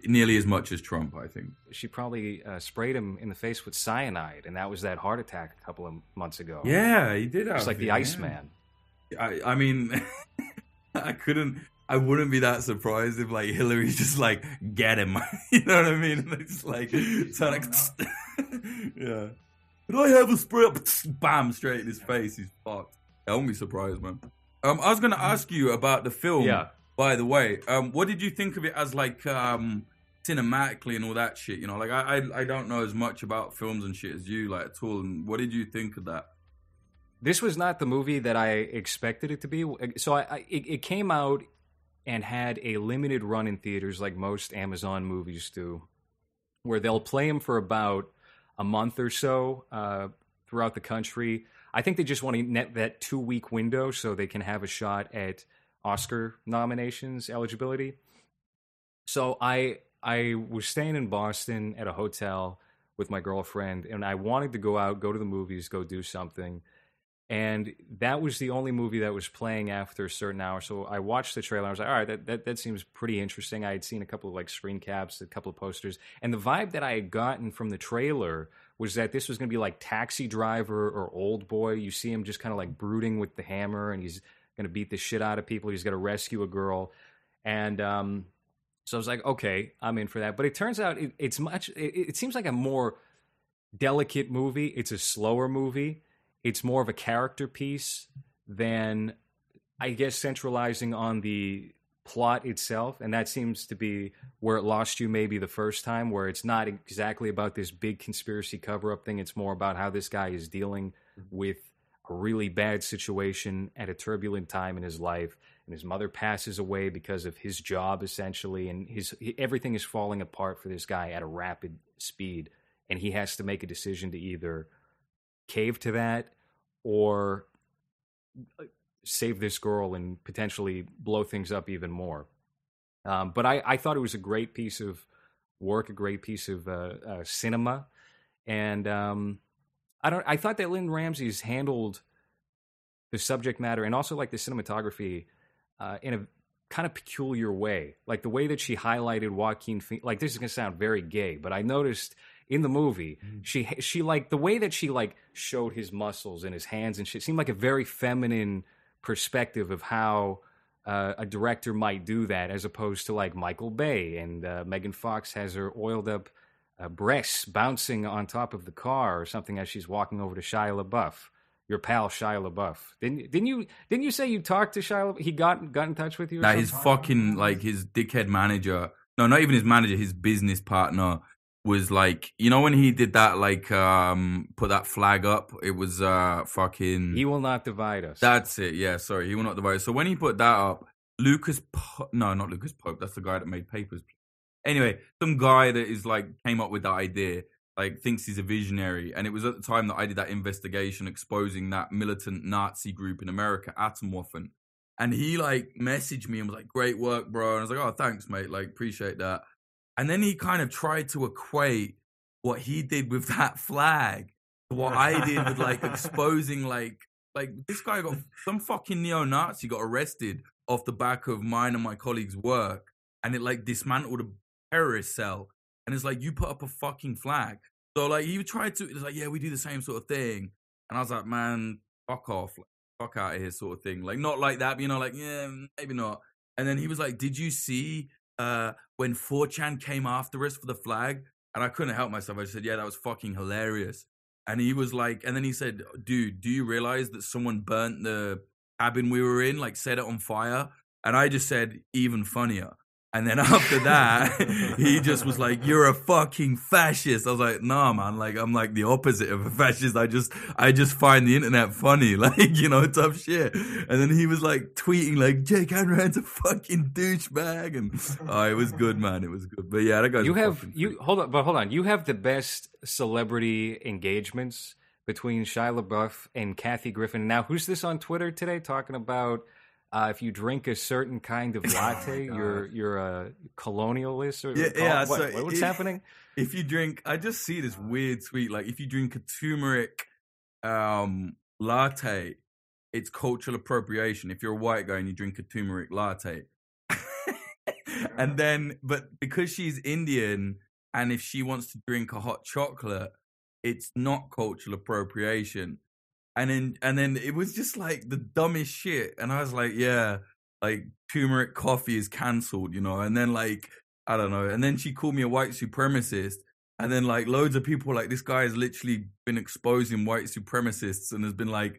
nearly as much as Trump. I think. She probably uh, sprayed him in the face with cyanide, and that was that heart attack a couple of months ago. Yeah, he did. It's like it, the yeah. Iceman. I, I mean, I couldn't. I wouldn't be that surprised if like Hillary's just like get him. you know what I mean? And it's like, yeah. Could I have a spray? up, Bam! Straight in his face. He's fucked. I won't be surprised, man. Um, I was gonna ask you about the film. Yeah. By the way, um, what did you think of it as like um cinematically and all that shit? You know, like I I, I don't know as much about films and shit as you like at all. And what did you think of that? This was not the movie that I expected it to be. So I, I it, it came out and had a limited run in theaters, like most Amazon movies do, where they'll play them for about a month or so uh, throughout the country. I think they just want to net that two week window so they can have a shot at Oscar nominations eligibility. So I I was staying in Boston at a hotel with my girlfriend, and I wanted to go out, go to the movies, go do something. And that was the only movie that was playing after a certain hour. So I watched the trailer. I was like, all right, that, that, that seems pretty interesting. I had seen a couple of like screen caps, a couple of posters. And the vibe that I had gotten from the trailer was that this was going to be like Taxi Driver or Old Boy. You see him just kind of like brooding with the hammer and he's going to beat the shit out of people. He's going to rescue a girl. And um, so I was like, okay, I'm in for that. But it turns out it, it's much, it, it seems like a more delicate movie. It's a slower movie. It's more of a character piece than, I guess, centralizing on the plot itself. And that seems to be where it lost you maybe the first time, where it's not exactly about this big conspiracy cover up thing. It's more about how this guy is dealing with a really bad situation at a turbulent time in his life and his mother passes away because of his job essentially and his everything is falling apart for this guy at a rapid speed and he has to make a decision to either cave to that or uh, save this girl and potentially blow things up even more. Um, but I, I thought it was a great piece of work a great piece of uh, uh, cinema and um, I don't. I thought that Lynne Ramsay's handled the subject matter and also like the cinematography uh, in a kind of peculiar way. Like the way that she highlighted Joaquin. Phoenix, like this is gonna sound very gay, but I noticed in the movie she she like the way that she like showed his muscles and his hands and shit seemed like a very feminine perspective of how. Uh, a director might do that as opposed to like Michael Bay and uh, Megan Fox has her oiled up uh, breasts bouncing on top of the car or something as she's walking over to Shia LaBeouf, your pal Shia LaBeouf. Didn't didn't you didn't you say you talked to Shia? LaBeouf? He got got in touch with you. That his fucking like his dickhead manager. No, not even his manager. His business partner was like, you know, when he did that, like, um, put that flag up. It was uh, fucking. He will not divide us. That's it. Yeah, sorry, he will not divide. Us. So when he put that up, Lucas, po- no, not Lucas Pope. That's the guy that made Papers. Anyway, some guy that is like came up with that idea, like thinks he's a visionary, and it was at the time that I did that investigation exposing that militant Nazi group in America, Atomwaffen. And he like messaged me and was like, "Great work, bro." And I was like, "Oh, thanks, mate. Like, appreciate that." And then he kind of tried to equate what he did with that flag to what I did with like exposing like like this guy got some fucking neo-Nazi got arrested off the back of mine and my colleagues' work, and it like dismantled a terrorist cell. And it's like you put up a fucking flag. So like you tried to, it's like, yeah, we do the same sort of thing, and I was like, man, fuck off, like, fuck out of here, sort of thing. Like not like that, but, you know, like yeah, maybe not. And then he was like, did you see uh when 4chan came after us for the flag? And I couldn't help myself. I just said, yeah, that was fucking hilarious. And he was like, and then he said, dude, do you realize that someone burnt the cabin we were in, like set it on fire? And I just said, even funnier. And then after that, he just was like, "You're a fucking fascist." I was like, "Nah, man. Like, I'm like the opposite of a fascist. I just, I just find the internet funny, like, you know, tough shit." And then he was like tweeting, like, "Jake Hanrahan's a fucking douchebag," and oh, it was good, man. It was good. But yeah, that guy's you have you hold on, but hold on. You have the best celebrity engagements between Shia LaBeouf and Kathy Griffin. Now, who's this on Twitter today talking about uh, if you drink a certain kind of latte, you're you're a colonialist or Yeah, yeah. what- so what's if- happening? If you drink, I just see this weird sweet. Like if you drink a turmeric um, latte, it's cultural appropriation. If you're a white guy and you drink a turmeric latte, and then but because she's Indian, and if she wants to drink a hot chocolate, it's not cultural appropriation. And then and then it was just like the dumbest shit. And I was like, yeah, like turmeric coffee is cancelled, you know. And then like I don't know. And then she called me a white supremacist. And then like loads of people like this guy has literally been exposing white supremacists and has been like,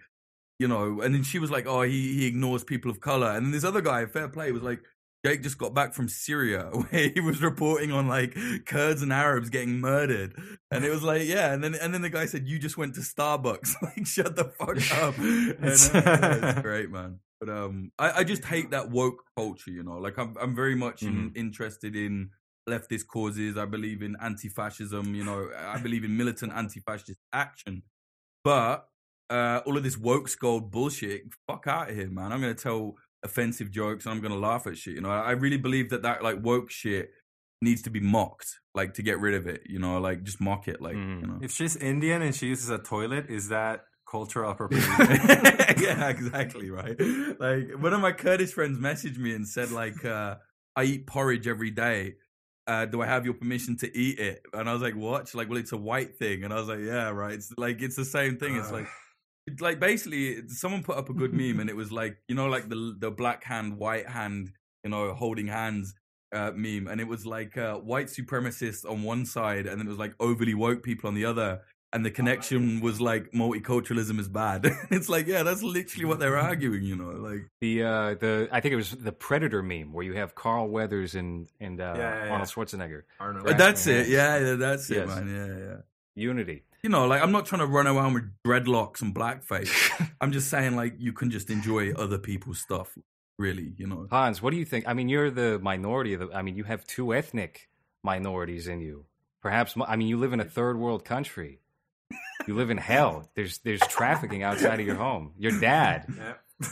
you know. And then she was like, oh, he he ignores people of color. And then this other guy, fair play, was like. Jake just got back from Syria where he was reporting on like Kurds and Arabs getting murdered. And it was like, yeah. And then and then the guy said, You just went to Starbucks. like, shut the fuck up. And, uh, yeah, it's great, man. But um I, I just hate that woke culture, you know. Like I'm I'm very much in, interested in leftist causes. I believe in anti fascism, you know, I believe in militant anti fascist action. But uh, all of this woke skull bullshit, fuck out of here, man. I'm gonna tell offensive jokes and I'm gonna laugh at shit. You know, I I really believe that that like woke shit needs to be mocked, like to get rid of it. You know, like just mock it, like Mm. you know. If she's Indian and she uses a toilet, is that cultural appropriation? yeah, exactly right. Like one of my Kurdish friends messaged me and said like, uh, "I eat porridge every day. Uh, do I have your permission to eat it?" And I was like, "What?" She's like, "Well, it's a white thing." And I was like, "Yeah, right." It's like it's the same thing. It's Ugh. like. Like basically, someone put up a good meme, and it was like you know, like the the black hand, white hand, you know, holding hands uh, meme, and it was like uh, white supremacists on one side, and then it was like overly woke people on the other, and the connection was like multiculturalism is bad. it's like, yeah, that's literally what they're arguing, you know, like The uh, the I think it was the Predator meme where you have Carl Weathers and and uh, Yeah, yeah. Arnold Schwarzenegger. Arnold. That's it, yeah, yeah, that's it, man, yeah, yeah. Unity. You know, like I'm not trying to run around with dreadlocks and blackface. I'm just saying, like, you can just enjoy other people's stuff, really, you know. Hans, what do you think? I mean, you're the minority of the. I mean, you have two ethnic minorities in you. Perhaps, I mean, you live in a third world country. You live in hell. There's there's trafficking outside of your home. Your dad. Yeah.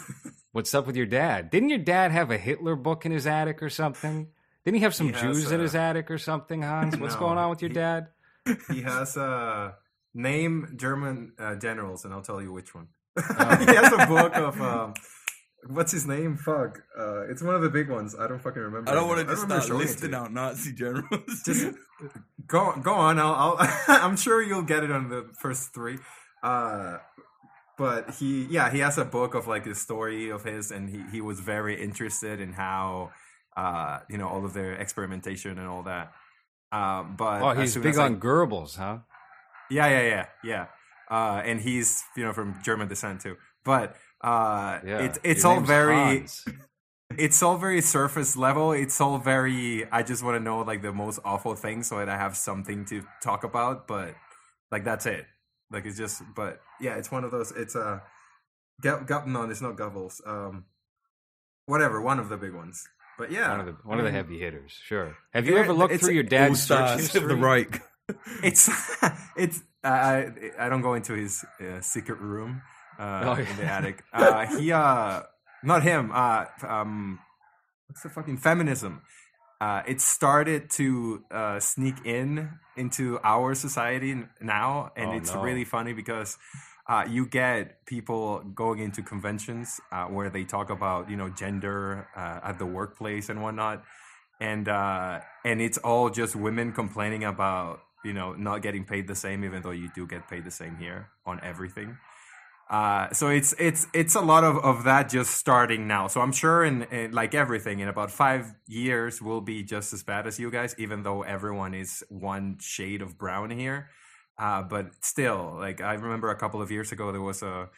What's up with your dad? Didn't your dad have a Hitler book in his attic or something? Didn't he have some He has, Jews in his attic or something, Hans? What's No, going on with your he- dad? he has uh name German uh, generals, and I'll tell you which one. Oh. he has a book of um, what's his name? Fuck, uh, it's one of the big ones. I don't fucking remember. I don't want to just remember start it listing out Nazi generals. Just go go on. I'll, I'll I'm sure you'll get it on the first three. Uh, but he, yeah, he has a book of like the story of his, and he he was very interested in how, uh, you know, all of their experimentation and all that. Um, but Oh, he's big as I- on Goebbels, huh? Yeah, yeah, yeah, yeah. Uh, and he's you know from German descent too. But uh, Yeah. it's it's Your all very Hans. it's all very surface level. It's all very. I just want to know like the most awful thing so that I have something to talk about. But like that's it. Like it's just. But yeah, it's one of those. It's a. Uh, Gu- no, it's not Goebbels. Um, whatever, one of the big ones. But yeah, One of the one of the heavy hitters. Sure. Have you Yeah, ever looked through your dad's search stars history? of the Reich. It's it's I I don't go into his uh, secret room uh, Oh, in the attic. Uh, he uh not him. Uh, um, what's the fucking feminism? Uh, it started to uh, sneak in into our society now, and Oh, it's no. really funny because uh, you get people going into conventions uh, where they talk about you know gender uh, at the workplace and whatnot, and uh, and it's all just women complaining about you know not getting paid the same, even though you do get paid the same here on everything. Uh, so it's it's it's a lot of, of that just starting now. So I'm sure in, in like everything in about five years we'll be just as bad as you guys, even though everyone is one shade of brown here. Uh, but still, like I remember a couple of years ago there was a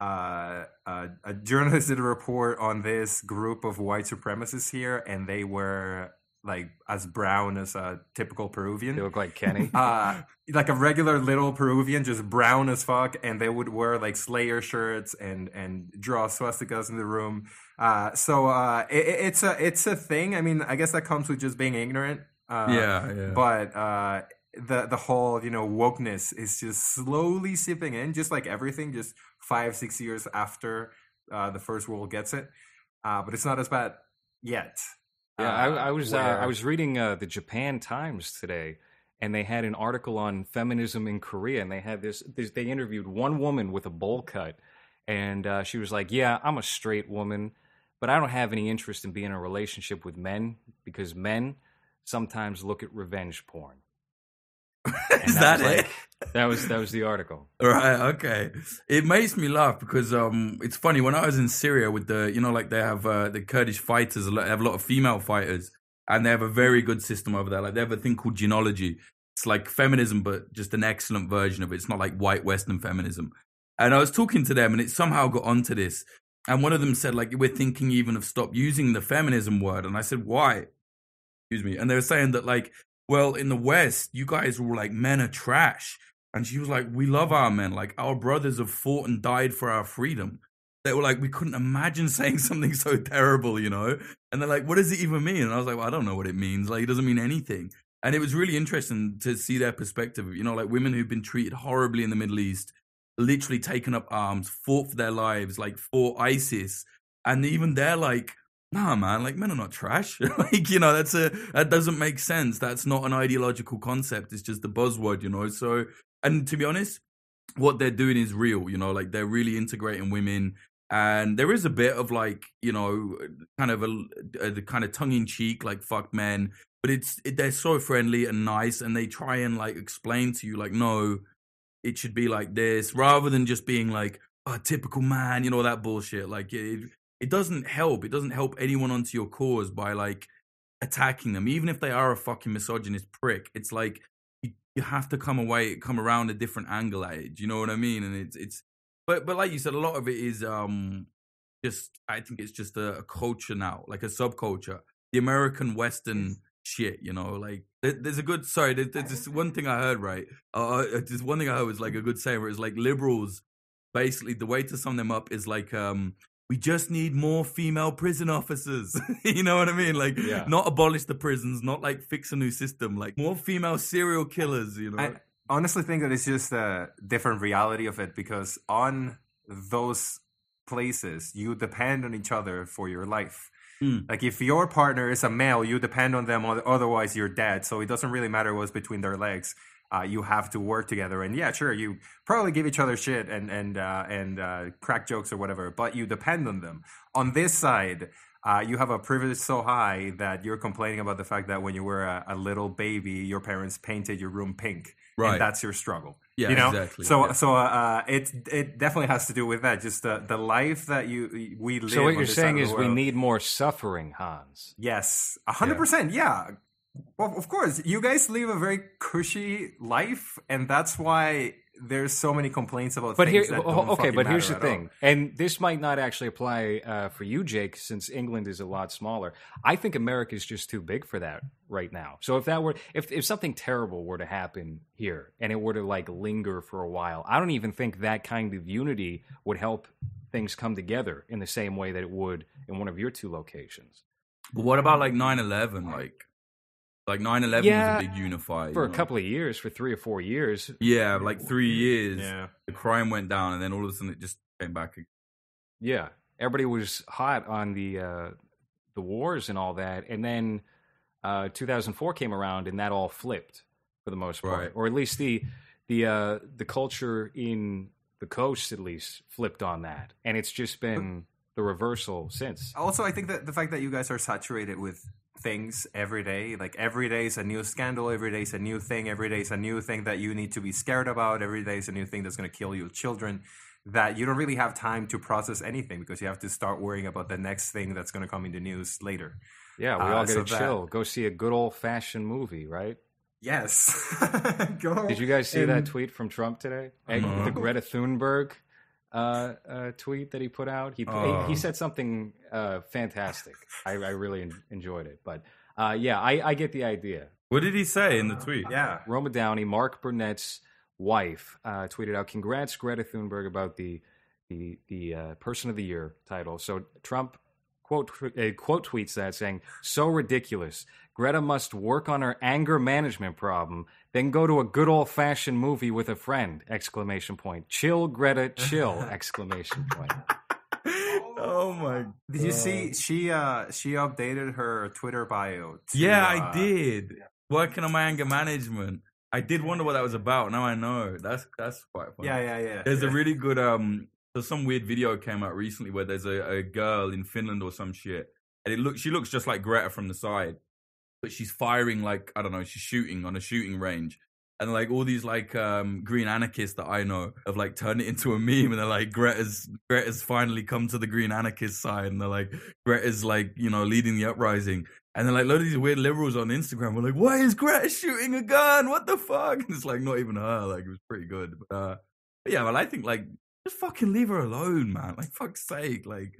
uh, a, a journalist did a report on this group of white supremacists here, and they were like as brown as a typical Peruvian. They look like Kenny. uh, like a regular little Peruvian, just brown as fuck, and they would wear like Slayer shirts and and draw swastikas in the room. Uh, so uh, it, it's a it's a thing. I mean, I guess that comes with just being ignorant. Uh, Yeah, yeah. But uh, the the whole you know wokeness is just slowly seeping in, just like everything. Just five six years after uh, the first world gets it, uh, but it's not as bad yet. Yeah, I, I was uh, I was reading uh, the Japan Times today, and they had an article on feminism in Korea, and they had this, this they interviewed one woman with a bowl cut, and uh, she was like, "Yeah, I'm a straight woman, but I don't have any interest in being in a relationship with men because men sometimes look at revenge porn." Is that was it? like- that was that was the article. Right, okay. It makes me laugh because um, it's funny when I was in Syria with the, you know, like they have uh, the Kurdish fighters, they have a lot of female fighters, and they have a very good system over there. Like they have a thing called jineology. It's like feminism, but just an excellent version of it. It's not like white Western feminism. And I was talking to them, and it somehow got onto this. And one of them said, like, we're thinking even of stop using the feminism word. And I said, why? Excuse me. And they were saying that, like, well, in the West, you guys were like, men are trash. And she was like, we love our men. Like, our brothers have fought and died for our freedom. They were like, we couldn't imagine saying something so terrible, you know? And they're like, what does it even mean? And I was like, well, I don't know what it means. Like, it doesn't mean anything. And it was really interesting to see their perspective. You know, like women who've been treated horribly in the Middle East, literally taken up arms, fought for their lives, like for ISIS. And even they're like, nah, man, like men are not trash. like, you know, that's a, that doesn't make sense. That's not an ideological concept. It's just a buzzword, you know? So, and to be honest, what they're doing is real, you know, like they're really integrating women. And there is a bit of like, you know, kind of a, a the kind of tongue in cheek, like fuck men, but it's, it, they're so friendly and nice. And they try and like explain to you, like, no, it should be like this rather than just being like, oh, typical man, you know, that bullshit. Like, it, it doesn't help. It doesn't help anyone onto your cause by like attacking them, even if they are a fucking misogynist prick. It's like you, you have to come away, come around a different angle at it. Do you know what I mean? And it's it's, but but like you said, a lot of it is um just I think it's just a, a culture now, like a subculture, the American Western shit. You know, like there, there's a good sorry, there, there's this one thing I heard right. Uh, uh, this one thing I heard was like a good saying where it's like liberals. Basically, the way to sum them up is like um we just need more female prison officers. you know what I mean? Like, Yeah. not abolish the prisons, not like fix a new system, like more female serial killers, you know? I honestly think that it's just a different reality of it because on those places, you depend on each other for your life. Hmm. Like if your partner is a male, you depend on them, otherwise you're dead. So it doesn't really matter what's between their legs. Uh, you have to work together, and yeah, sure, you probably give each other shit and and uh, and uh, crack jokes or whatever, but you depend on them. On this side, uh, you have a privilege so high that you're complaining about the fact that when you were a, a little baby, your parents painted your room pink, Right. and that's your struggle. Yeah, you know? exactly, So yeah. so uh, it it definitely has to do with that. Just the the life that you we live. So what you're saying is we need more suffering, Hans. Yes, a hundred percent. Yeah. Well, of course, you guys live a very cushy life, and that's why there's so many complaints about. But here, that don't okay, but here's the matter at all. thing, and this might not actually apply uh, for you, Jake, since England is a lot smaller. I think America is just too big for that right now. So if that were, if if something terrible were to happen here and it were to like linger for a while, I don't even think that kind of unity would help things come together in the same way that it would in one of your two locations. But what about like 9-11? Like, like 9-11 Yeah, was a big unifier. For a know? couple of years, for three or four years, Yeah, like three years. Yeah. The crime went down, and then all of a sudden it just came back. again. Yeah, everybody was hot on the uh, the wars and all that, and then uh, 2004 came around, and that all flipped for the most part, Right. or at least the the uh, the culture in the coast at least flipped on that, and it's just been the reversal since. Also, I think that the fact that you guys are saturated with things every day. Like every day is a new scandal, every day is a new thing, every day is a new thing that you need to be scared about, every day is a new thing that's going to kill your children. That you don't really have time to process anything because you have to start worrying about the next thing that's going to come in the news later. Yeah, we Uh, all get so to that- chill. Go see a good old fashioned movie, right? Yes. Go Did you guys see that tweet from Trump today? And No. The Greta Thunberg uh, uh, tweet that he put out. He Oh. he, he said something uh, fantastic. I, I really en- enjoyed it. But uh, yeah, I, I get the idea. What did he say in the tweet? Yeah. Roma Downey, Mark Burnett's wife, uh, tweeted out, "Congrats, Greta Thunberg, about the the the uh, Person of the Year title." So Trump quote uh, quote tweets that saying, "So ridiculous. Greta must work on her anger management problem, then go to a good old fashioned movie with a friend!" Exclamation point. Chill, Greta, chill! Exclamation point. Oh my! Did you see she uh she updated her Twitter bio? to, Yeah, uh, I did. Working on my anger management. I did wonder what that was about. Now I know. That's that's quite funny. Yeah, yeah, yeah. There's a really good um. There's some weird video came out recently where there's a, a girl in Finland or some shit, and it looks she looks just like Greta from the side, but she's firing like I don't know, she's shooting on a shooting range, and like all these like um green anarchists that I know have like turned it into a meme, and they're like Greta's Greta's finally come to the green anarchist side, and they're like Greta's like you know leading the uprising. And then like a lot of these weird liberals on Instagram were like, "Why is Greta shooting a gun? What the fuck?" And it's like not even her. Like it was pretty good. But, uh, but yeah, well, I think like just fucking leave her alone, man. Like fuck's sake, like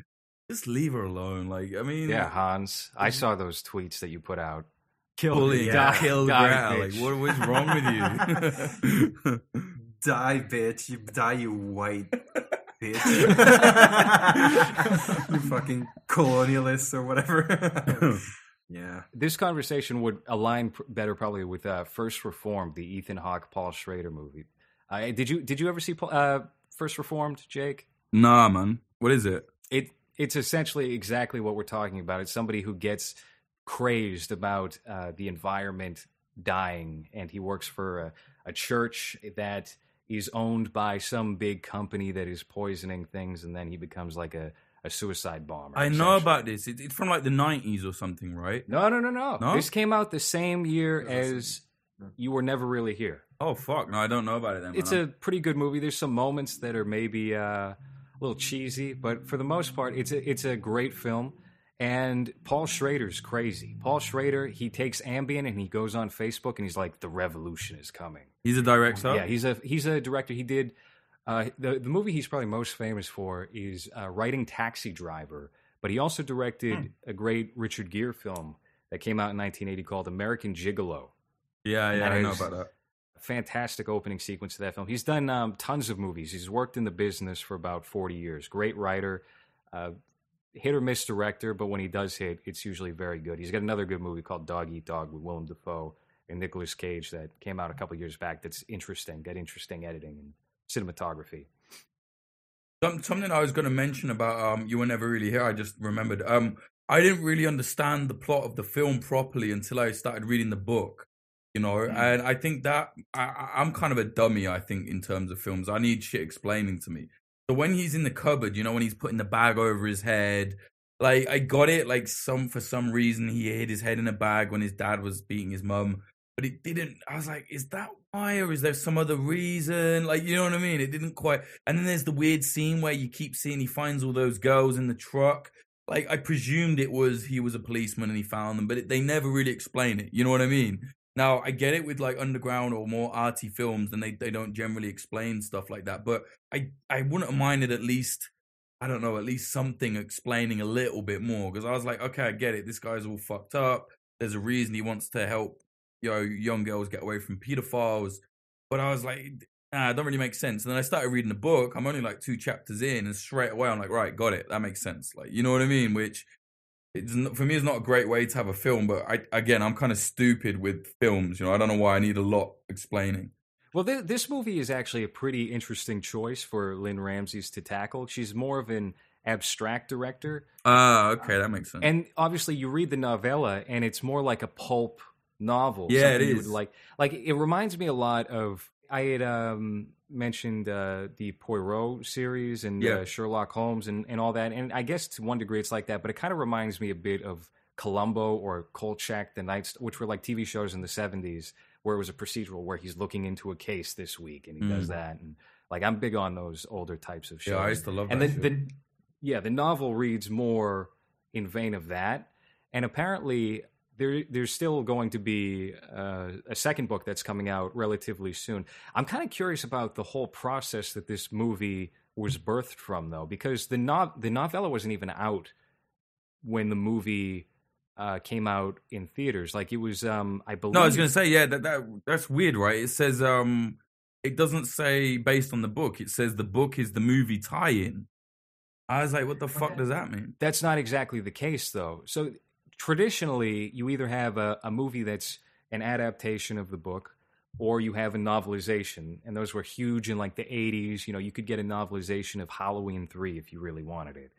just leave her alone. Like I mean, Yeah, Hans, I saw those tweets that you put out. Kill, bullying, die, kill die, Greta. Like bitch. what was wrong with you? Die, bitch. You die, you white bitch. you fucking colonialist or whatever. yeah. this conversation would align better probably with uh, First Reformed, the Ethan Hawke, Paul Schrader movie. Uh, did you did you ever see uh, First Reformed, Jake? nah, man. What is it? It it's essentially exactly what we're talking about. It's somebody who gets crazed about uh, the environment dying, and he works for a, a church that is owned by some big company that is poisoning things, and then he becomes like a, a suicide bomber. I know about this. It, it's from like the nineties or something, right? No, no, no, no, No? This came out the same year as You Were Never Really Here. Oh fuck! No, I don't know about it. Then. It's a pretty good movie. There's some moments that are maybe uh, a little cheesy, but for the most part, it's a it's a great film. And Paul Schrader's crazy. Paul Schrader, he takes Ambien and he goes on Facebook and he's like, "The revolution is coming." He's a director. Yeah, he's a he's a director. He did uh, the the movie he's probably most famous for is uh, writing Taxi Driver, but he also directed Hmm. a great Richard Gere film that came out in 1980 called American Gigolo. yeah, yeah. I know about that. Fantastic opening sequence to that film. He's done um, tons of movies. He's worked in the business for about 40 years. Great writer, uh, hit or miss director, but when he does hit, it's usually very good. He's got another good movie called Dog Eat Dog with Willem Dafoe and Nicolas Cage that came out a couple years back. That's interesting. Got interesting editing and cinematography. Something I was going to mention about um, you were never really here. I just remembered. Um, I didn't really understand the plot of the film properly until I started reading the book. You know, mm. and I think that I- I'm kind of a dummy. I think in terms of films, I need shit explaining to me. So when he's in the cupboard, you know, when he's putting the bag over his head, like I got it. Like some for some reason he hid his head in a bag when his dad was beating his mum, but it didn't. I was like, is that why, or is there some other reason? Like, you know what I mean? It didn't quite. And then there's the weird scene where you keep seeing he finds all those girls in the truck. Like I presumed it was he was a policeman and he found them, but it, they never really explain it. You know what I mean? Now I get it with like underground or more arty films, and they they don't generally explain stuff like that. But I I wouldn't have minded at least I don't know at least something explaining a little bit more because I was like, okay, I get it. This guy's all fucked up. There's a reason he wants to help you know young girls get away from pedophiles. But I was like, nah, it don't really make sense. And then I started reading the book. I'm only like two chapters in, and straight away I'm like, right, got it. That makes sense. Like, you know what I mean? Which it's not, for me, it's not a great way to have a film. But I again, I'm kind of stupid with films. You know, I don't know why I need a lot explaining. Well, th- this movie is actually a pretty interesting choice for Lynne Ramsay's to tackle. She's more of an abstract director. Ah, okay, that makes sense. And obviously, you read the novella, and it's more like a pulp novel. Yeah, it is. Like, like it reminds me a lot of. I had um, mentioned uh, the Poirot series and Yeah. uh, Sherlock Holmes and, and all that, and I guess to one degree it's like that. But it kind of reminds me a bit of Columbo or Kolchak, the Nights, which were like TV shows in the '70s, where it was a procedural where he's looking into a case this week and he does Mm. that. And like I'm big on those older types of shows. Yeah, I used to love and that the yeah, the novel reads more in vein of that, and apparently there there's still going to be uh, a second book that's coming out relatively soon. I'm kind of curious about the whole process that this movie was birthed from, though, because the no- the novella wasn't even out when the movie uh, came out in theaters. Like it was, um, I believe. No, I was gonna say, yeah, that, that that's weird, right? It says um it doesn't say based on the book, it says the book is the movie tie in. I was like, what the fuck does that mean? That's not exactly the case, though. So traditionally, you either have a, a movie that's an adaptation of the book, or you have a novelization, and those were huge in like the '80s. You know, you could get a novelization of Halloween Three if you really wanted it.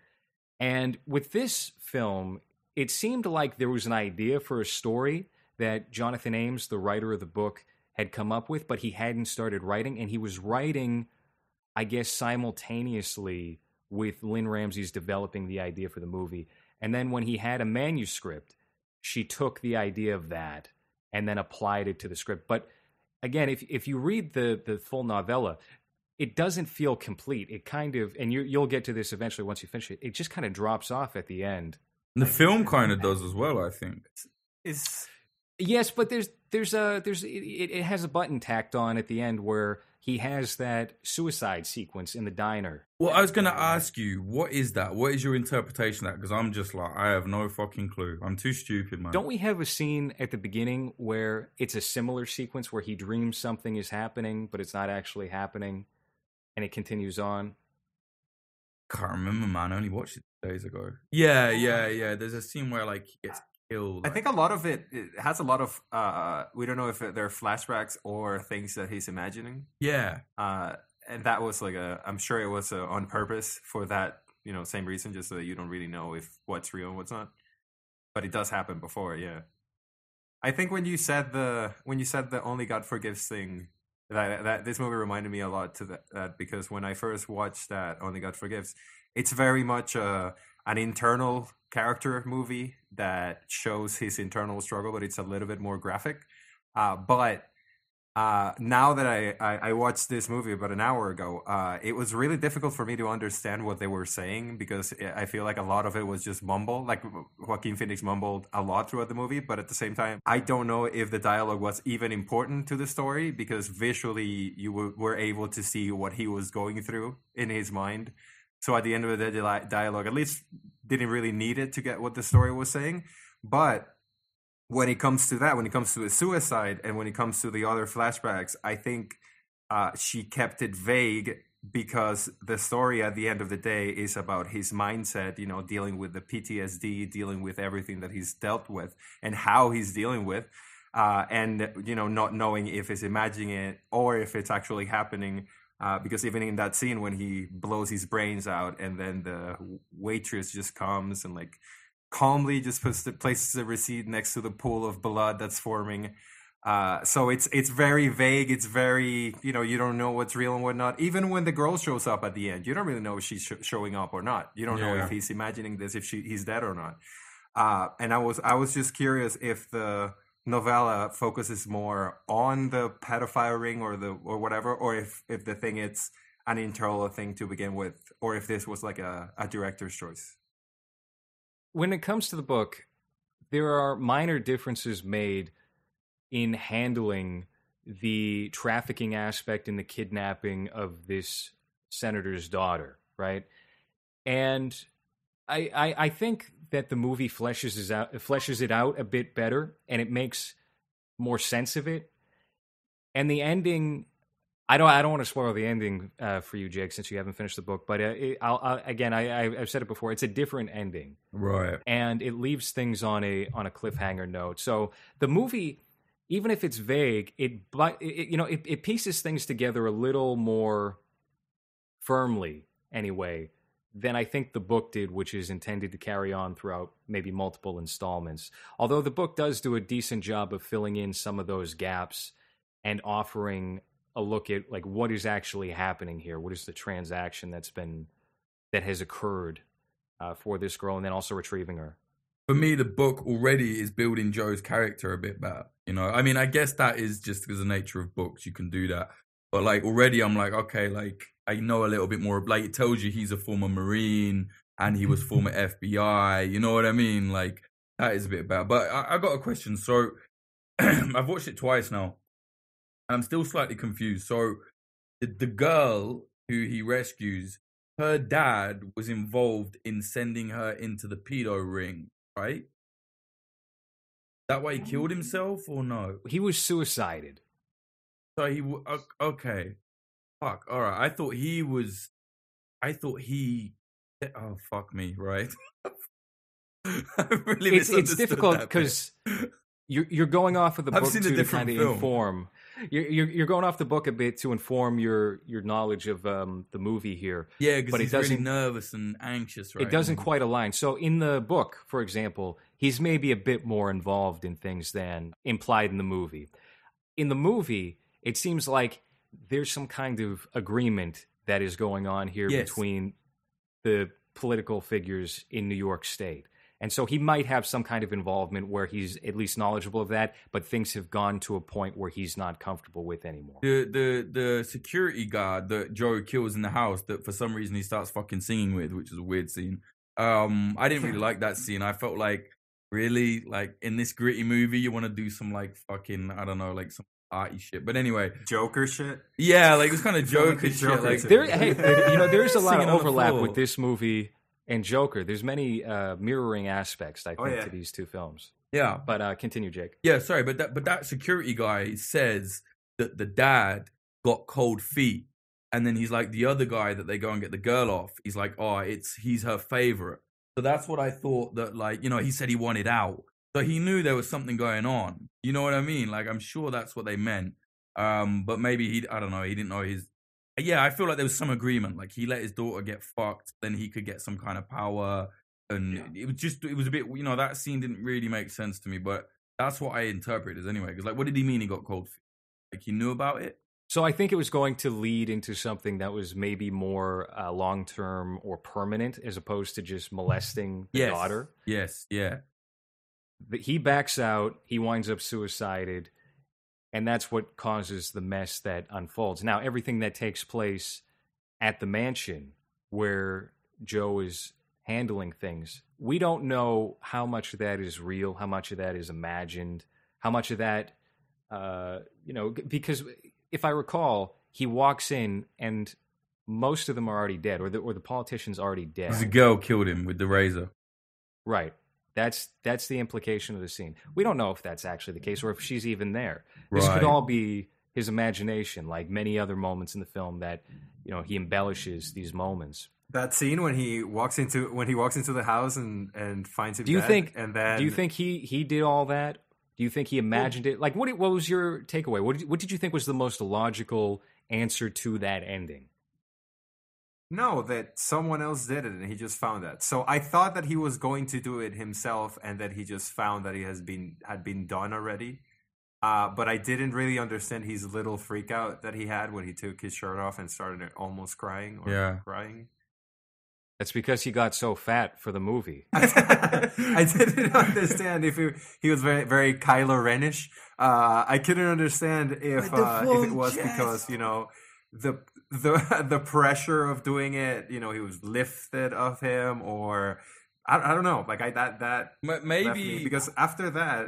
And with this film, it seemed like there was an idea for a story that Jonathan Ames, the writer of the book, had come up with, but he hadn't started writing, and he was writing, I guess, simultaneously with Lynne Ramsay's developing the idea for the movie. And then when he had a manuscript, she took the idea of that and then applied it to the script. But again, if if you read the the full novella, it doesn't feel complete. It kind of, and you, you'll get to this eventually once you finish it. It just kind of drops off at the end. The film kind of does as well, I think. Is Yes, but there's there's a there's it, it has a button tacked on at the end where he has that suicide sequence in the diner. Well, I was gonna ask you, what is that? What is your interpretation of that? Because I'm just like, I have no fucking clue. I'm too stupid, man. Don't we have a scene at the beginning where it's a similar sequence where he dreams something is happening, but it's not actually happening, and it continues on? Can't remember, man. I only watched it days ago. Yeah, yeah, yeah. There's a scene where like he gets I think a lot of it, it has a lot of. Uh, we don't know if they're flashbacks or things that he's imagining. Yeah. Uh, and that was like a. I'm sure it was uh on purpose for that. You know, same reason, just so that you don't really know if what's real and what's not. But it does happen before, yeah. I think when you said the when you said the only God forgives thing, that that this movie reminded me a lot to that, that because when I first watched that Only God Forgives, it's very much a an internal character movie that shows his internal struggle, but it's a little bit more graphic. Uh, but uh, now that I, I, I watched this movie about an hour ago, uh, it was really difficult for me to understand what they were saying because I feel like a lot of it was just mumble. Like Joaquin Phoenix mumbled a lot throughout the movie, but at the same time, I don't know if the dialogue was even important to the story because visually you were, were able to see what he was going through in his mind. So at the end of the dialogue at least didn't really need it to get what the story was saying. But when it comes to that, when it comes to a suicide, and when it comes to the other flashbacks, I think uh, she kept it vague because the story at the end of the day is about his mindset, you know, dealing with the PTSD, dealing with everything that he's dealt with, and how he's dealing with. Uh, and you know, not knowing if it's imagining it or if it's actually happening, uh, because even in that scene when he blows his brains out, and then the waitress just comes and like calmly just puts the, places the receipt next to the pool of blood that's forming. Uh, so it's it's very vague. It's very you know you don't know what's real and whatnot. Even when the girl shows up at the end, you don't really know if she's sh- showing up or not. You don't know if he's imagining this, if she he's dead or not. Uh, and I was I was just curious if the novella focuses more on the pedophile ring or the or whatever, or if if the thing it's an internal thing to begin with, or if this was like a, a director's choice. when it comes to the book, there are minor differences made in handling the trafficking aspect and the kidnapping of this senator's daughter, right? And I, I, I think that the movie fleshes it out fleshes it out a bit better, and it makes more sense of it. And the ending, I don't I don't want to spoil the ending uh, for you, Jake, since you haven't finished the book. But uh, it, I'll, i again, I, I- I've said it before. It's a different ending, Right. and it leaves things on a on a cliffhanger note. So the movie, even if it's vague, it but it, you know it, it pieces things together a little more firmly anyway than I think the book did, which is intended to carry on throughout maybe multiple installments. Although the book does do a decent job of filling in some of those gaps and offering a look at like what is actually happening here. What is the transaction that's been that has occurred uh, for this girl, and then also retrieving her. for me, the book already is building Joe's character a bit better. You know, I mean, I guess that is just because the nature of books, you can do that. But like already, I'm like, okay, like I know a little bit more. Like it tells you he's a former Marine and he was former FBI. You know what I mean? Like that is a bit better. But I, I got a question. So I've watched it twice now, and I'm still slightly confused. So the, the girl who he rescues, her dad was involved in sending her into the pedo ring, right? That why he killed um, himself or no? He was suicided. So he okay. Fuck. All right. I thought he was. I thought he. Oh fuck me. Right. Really it's, it's difficult because you're you're going off of the I've book to kind of film. inform. You're, you're you're going off the book a bit to inform your your knowledge of um, the movie here. Yeah, because but he's it doesn't really nervous and anxious. Right. it doesn't quite align. So in the book, for example, he's maybe a bit more involved in things than implied in the movie. In the movie, it seems like there's some kind of agreement that is going on here Yes. between the political figures in New York State. And so he might have some kind of involvement where he's at least knowledgeable of that, but things have gone to a point where he's not comfortable with anymore. The the the security guard that Joe kills in the house that for some reason he starts fucking singing with, which is a weird scene. Um, I didn't really like that scene. I felt like really like in this gritty movie you want to do some like fucking I don't know like some arty shit. But anyway, Joker shit. yeah, like it's kind of feel like Joker shit. Joker Like. There, hey, you know, there's a lot Singing of overlap with this movie and Joker. There's many uh, mirroring aspects, I think, Oh, yeah. to these two films. yeah, But uh, continue, Jake. Yeah, sorry, but that but that security guy says that the dad got cold feet, and then he's like the other guy that they go and get the girl off. He's like, oh, it's he's her favorite. So that's what I thought that like you know he said he wanted out, so he knew there was something going on. You know what I mean? Like I'm sure that's what they meant. Um, but maybe he I don't know he didn't know his. Yeah, I feel like there was some agreement. Like he let his daughter get fucked, then he could get some kind of power and it was just it was a bit you know that scene didn't really make sense to me but that's what i interpreted as anyway because like what did he mean he got cold feet like he knew about it So I think it was going to lead into something that was maybe more uh, long term or permanent, as opposed to just molesting the yes daughter. yes yeah he backs out. He winds up suicided, and that's what causes the mess that unfolds. Now, everything that takes place at the mansion where Joe is handling things, we don't know how much of that is real, how much of that is imagined, how much of that, uh, you know, because if I recall, he walks in and most of them are already dead, or the or the politician's already dead. the girl killed him with the razor Right. That's that's the implication of the scene. We don't know if that's actually the case or if she's even there. This Right. could all be his imagination, like many other moments in the film that you know he embellishes these moments. That scene when he walks into when he walks into the house and and finds him. Do you dead, think? And then do you think he he did all that? Do you think he imagined it? Like what? What was your takeaway? What did, what did you think was the most logical answer to that ending? No, that someone else did it and he just found that. So I thought that he was going to do it himself and that he just found that it has been had been done already. Uh, but I didn't really understand his little freak out that he had when he took his shirt off and started almost crying or Yeah. crying. That's because he got so fat for the movie. I didn't understand if he, he was very very Kylo Renish. Uh, I couldn't understand if uh, if it was chest. because you know the the the pressure of doing it. You know, he was lifted of him, or I, I don't know. Like I that that maybe because after that,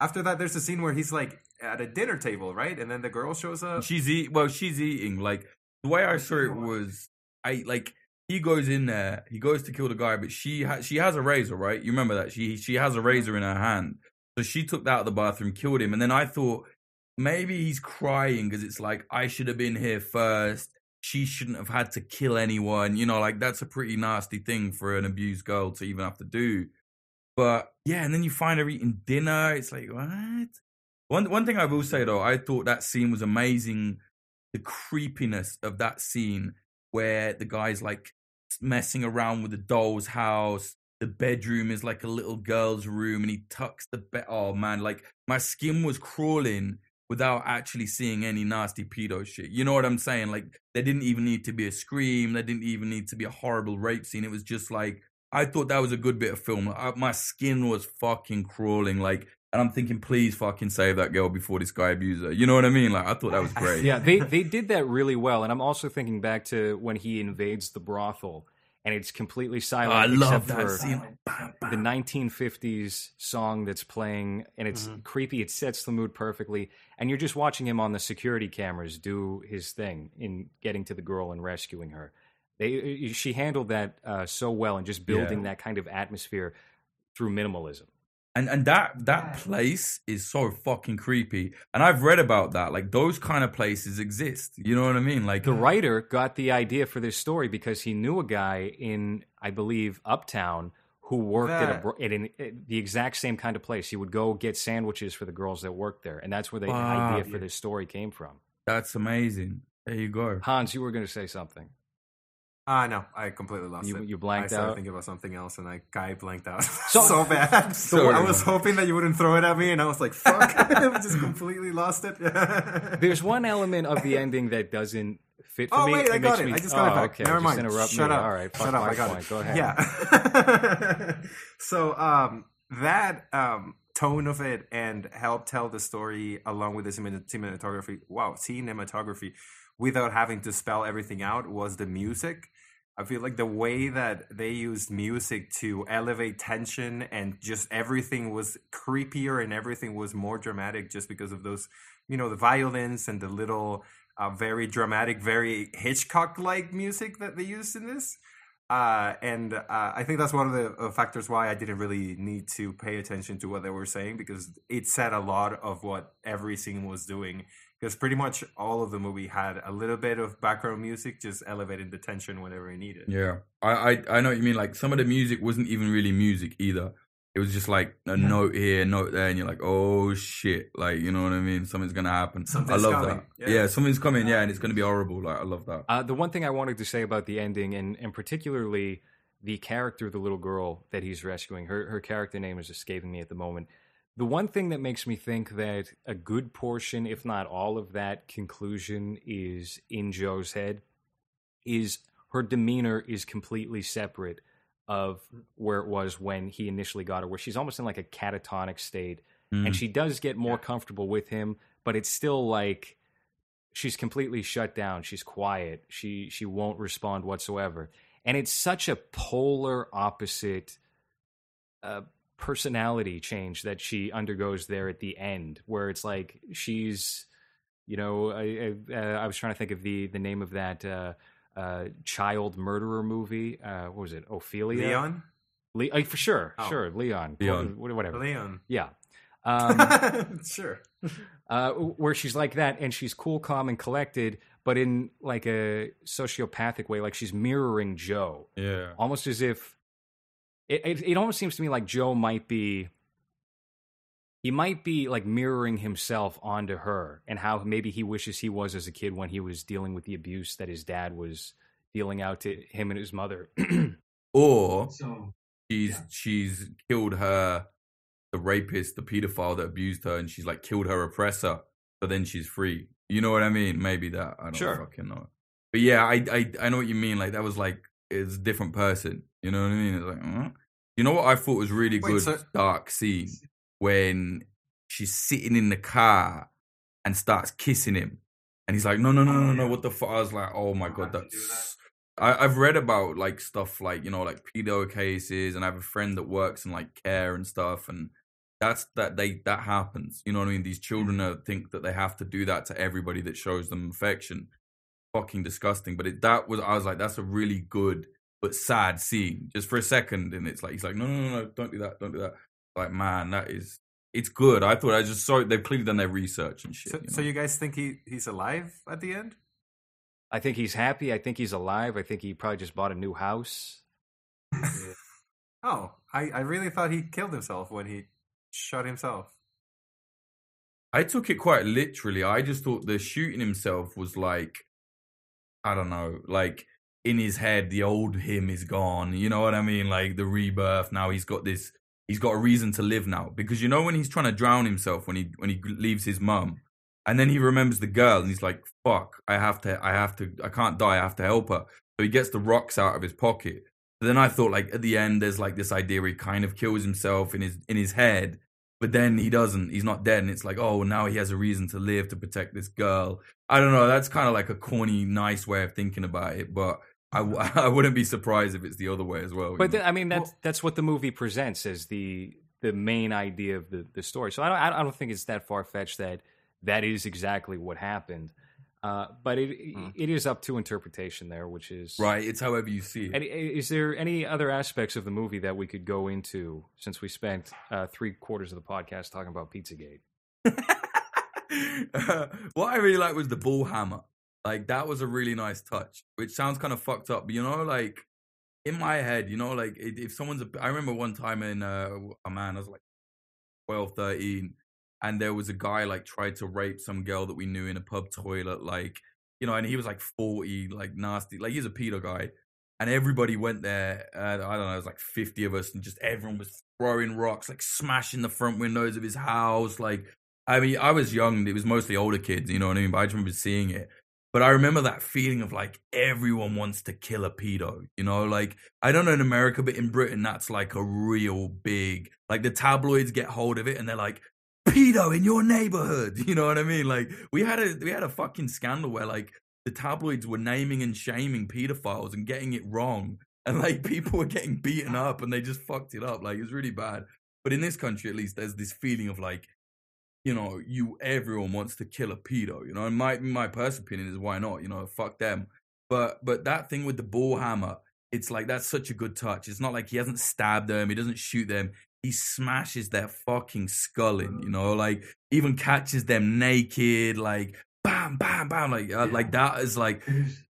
after that, there's a scene where he's like at a dinner table, right, and then the girl shows up. she's eat well she's eating like the way i saw it was i like he goes in there he goes to kill the guy but she ha- she has a razor right you remember that she she has a razor in her hand so she took that out of the bathroom killed him and then i thought maybe he's crying because it's like i should have been here first she shouldn't have had to kill anyone you know like that's a pretty nasty thing for an abused girl to even have to do but yeah and then you find her eating dinner it's like what one one thing I will say though, I thought that scene was amazing. The creepiness of that scene where the guy's like messing around with the doll's house. The bedroom is like a little girl's room, and he tucks the bed. Oh man, like my skin was crawling without actually seeing any nasty pedo shit. You know what I'm saying? Like there didn't even need to be a scream. There didn't even need to be a horrible rape scene. It was just like I thought that was a good bit of film. I, my skin was fucking crawling, like, and I'm thinking, please fucking save that girl before this guy abuses her. You know what I mean? Like, I thought that was great. yeah, they they did that really well, and I'm also thinking back to when he invades the brothel, and it's completely silent. Oh, I love except that for scene. The 1950s song that's playing, and it's Mm-hmm. creepy. It sets the mood perfectly, and you're just watching him on the security cameras do his thing in getting to the girl and rescuing her. They she handled that uh, so well, and just building Yeah. that kind of atmosphere through minimalism. And and that that place is so fucking creepy. And I've read about that. Like those kind of places exist. You know what I mean? Like The writer got the idea for this story because he knew a guy in, I believe, Uptown who worked at, a, at, an, at the exact same kind of place. He would go get sandwiches for the girls that worked there, and that's where the Wow. idea for this story came from. that's amazing. There you go. Hans, you were going to say something. Ah, no, I completely lost You- it. you blanked I started out? thinking about something else, and I guy blanked out So- so, bad. So I was hoping that you wouldn't throw it at me, and I was like, "Fuck!" I just completely lost it. There's one element of the ending that doesn't fit for oh me. wait, I got it. Me, I just got oh, it back. Okay, Never mind. interrupt Shut me. up. All right, Shut up. I got point. it. Go ahead. Yeah. so um, that um, tone of it and help tell the story along with the cinematography. Wow, cinematography without having to spell everything out was the music. I feel like the way that they used music to elevate tension and just everything was creepier and everything was more dramatic just because of those, you know, the violins and the little uh, very dramatic, very Hitchcock like music that they used in this. Uh, and uh, I think that's one of the uh, factors why I didn't really need to pay attention to what they were saying because it said a lot of what every scene was doing. Because pretty much all of the movie had a little bit of background music, just elevating the tension whenever it needed. Yeah, I, I I know what you mean. Like some of the music wasn't even really music either. It was just like a note here, note there, and you're like, oh shit, like you know what I mean? Something's gonna happen. Something's I love coming, that. yeah. Yeah. something's coming. Yeah, and it's gonna be horrible. Like I love that. Uh, the one thing I wanted to say about the ending, and, and particularly the character, the little girl that he's rescuing, her, her character name is escaping me at the moment. The one thing that makes me think that a good portion, if not all of that conclusion, is in Joe's head is her demeanor is completely separate of where it was when he initially got her, where she's almost in like a catatonic state. Mm. And she does get more comfortable with him, but it's still like she's completely shut down. She's quiet. She she won't respond whatsoever. And it's such a polar opposite uh, personality change that she undergoes there at the end, where it's like she's, you know, I, I, uh, I was trying to think of the the name of that uh, uh, child murderer movie. Uh, what was it? Ophelia. Leon? Le- uh, for sure, Oh. sure, Leon, Leon. Whatever. Leon. Yeah. Um, sure. uh, where she's like that and she's cool, calm, and collected, but in like a sociopathic way, like she's mirroring Joe, Yeah, almost as if it, it. It almost seems to me like Joe might be. He might be like mirroring himself onto her, and how maybe he wishes he was as a kid when he was dealing with the abuse that his dad was dealing out to him and his mother. or so, she's she's killed her, the rapist, the pedophile that abused her, and she's like killed her oppressor. but then she's free. You know what I mean? Maybe that. I don't Sure. fucking know. But yeah, I, I I know what you mean. Like that was like it's a different person. You know what I mean? It's like, huh? you know what I thought was really Wait, good so- dark scene when she's sitting in the car and starts kissing him, and he's like, no, no, no, no, no, what the fuck? I was like, oh my god, that's. I, I've read about like stuff like you know like pedo cases, and I have a friend that works in like care and stuff, and that's that they that happens. You know what I mean? These children mm. are, think that they have to do that to everybody that shows them affection. Fucking disgusting. But it, that was I was like, that's a really good but sad scene just for a second, and it's like he's like, no, no, no, no, don't do that, don't do that. Like man, that is it's good. I thought I just saw they've clearly done their research and shit. So, you so you guys think he, he's alive at the end? I think he's happy. I think he's alive. I think he probably just bought a new house. Oh, I, I really thought he killed himself when he shot himself. I took it quite literally. I just thought the shooting himself was like, I don't know, like in his head, the old him is gone. You know what I mean? Like the rebirth. Now he's got this. He's got a reason to live now because you know when he's trying to drown himself when he when he leaves his mum, and then he remembers the girl and he's like, "Fuck, I have to, I have to, I can't die. I have to help her." So he gets the rocks out of his pocket But then I thought like at the end there's like this idea where he kind of kills himself in his in his head, but then he doesn't. He's not dead, and it's like oh now he has a reason to live to protect this girl. I don't know. That's kind of like a corny, nice way of thinking about it, but. I, w- I wouldn't be surprised if it's the other way as well. But? I mean, that's that's what the movie presents as the the main idea of the, the story. So I don't I don't think it's that far fetched that that is exactly what happened. Uh, but it it is up to interpretation there, which is right. It's however you see it. And is there any other aspects of the movie that we could go into since we spent uh, three quarters of the podcast talking about Pizzagate? what I really liked was the ball hammer. Like that was a really nice touch, which sounds kind of fucked up, but you know, like in my head, you know, like if someone's, a, I remember one time in, uh, oh man, I was like 12, 13, and there was a guy like tried to rape some girl that we knew in a pub toilet, like, you know, and he was like 40, like nasty, like he's a pedo guy. And everybody went there. Uh, I don't know, it was like 50 of us, and just everyone was throwing rocks, like smashing the front windows of his house. Like, I mean, I was young, it was mostly older kids, you know what I mean? But I just remember seeing it. But I remember that feeling of like everyone wants to kill a pedo, you know? Like, I don't know in America, but in Britain, that's like a real big, like the tabloids get hold of it and they're like, pedo in your neighborhood. You know what I mean? Like, we had a, we had a fucking scandal where like the tabloids were naming and shaming pedophiles and getting it wrong. And like people were getting beaten up and they just fucked it up. Like, it was really bad. But in this country, at least, there's this feeling of like, you know, you everyone wants to kill a pedo, you know. And my my personal opinion is why not, you know, fuck them. But but that thing with the ball hammer, it's like that's such a good touch. It's not like he hasn't stabbed them, he doesn't shoot them. He smashes their fucking skull in, you know, like even catches them naked, like bam, bam, bam, like uh, like that is like.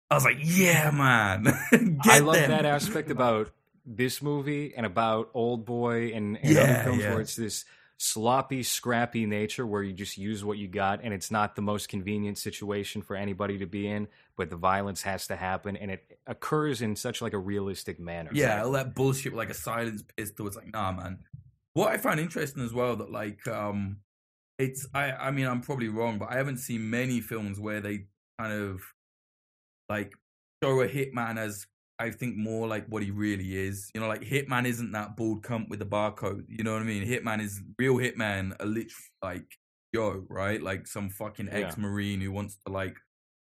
I was like, yeah, man. Get I love them. that aspect about this movie and about Old Boy and, and Yeah, other films yeah. where it's this sloppy, scrappy nature where you just use what you got and it's not the most convenient situation for anybody to be in, but the violence has to happen and it occurs in such like a realistic manner. Yeah, all that bullshit like a silence pistol. It's like, nah, man. What I find interesting as well that like um it's I I mean I'm probably wrong, but I haven't seen many films where they kind of like show a hitman as I think more like what he really is. You know, like Hitman isn't that bald cunt with the barcode. You know what I mean? Hitman is real Hitman, a literally like Joe, right? Like some fucking ex marine who wants to like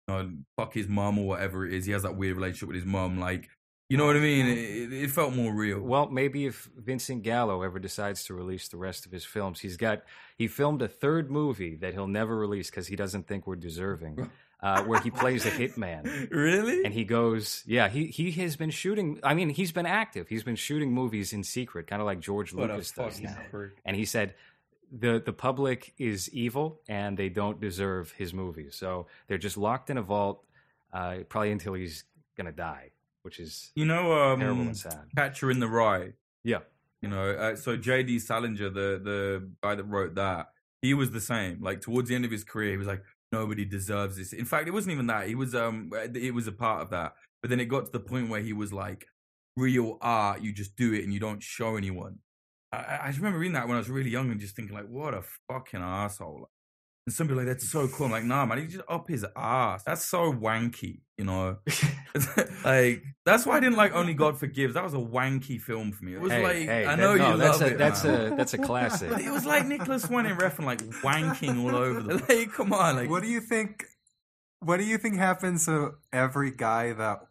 you know, fuck his mum or whatever it is. He has that weird relationship with his mum. Like, you know what I mean? It, it felt more real. Well, maybe if Vincent Gallo ever decides to release the rest of his films, he's got he filmed a third movie that he'll never release because he doesn't think we're deserving, uh, where he plays a hitman. Really? And he goes, yeah, he he has been shooting. I mean, he's been active. He's been shooting movies in secret, kind of like George What Lucas does now. And he said. The the public is evil and they don't deserve his movies, so they're just locked in a vault, uh, probably until he's gonna die, which is You know, terrible um, and sad. Catcher in the Rye. Yeah. You know, uh, so J.D. Salinger, the the guy that wrote that, he was the same. Like towards the end of his career, he was like, nobody deserves this. In fact, it wasn't even that. He was um, it was a part of that. But then it got to the point where he was like, real art, you just do it and you don't show anyone. I, I I just remember reading that when I was really young and just thinking like, what a fucking asshole. And some people are like, that's so cool. I'm like, nah, man, he just up his ass. That's so wanky, you know. like that's why I didn't like Only God Forgives. That was a wanky film for me. It was Hey, like hey, I that- know no, you that's love a- it. that's man. a- that's a classic. It was like Nicolas Winding Refn like wanking all over the. Like, come on, like what do you think? What do you think happens to every guy that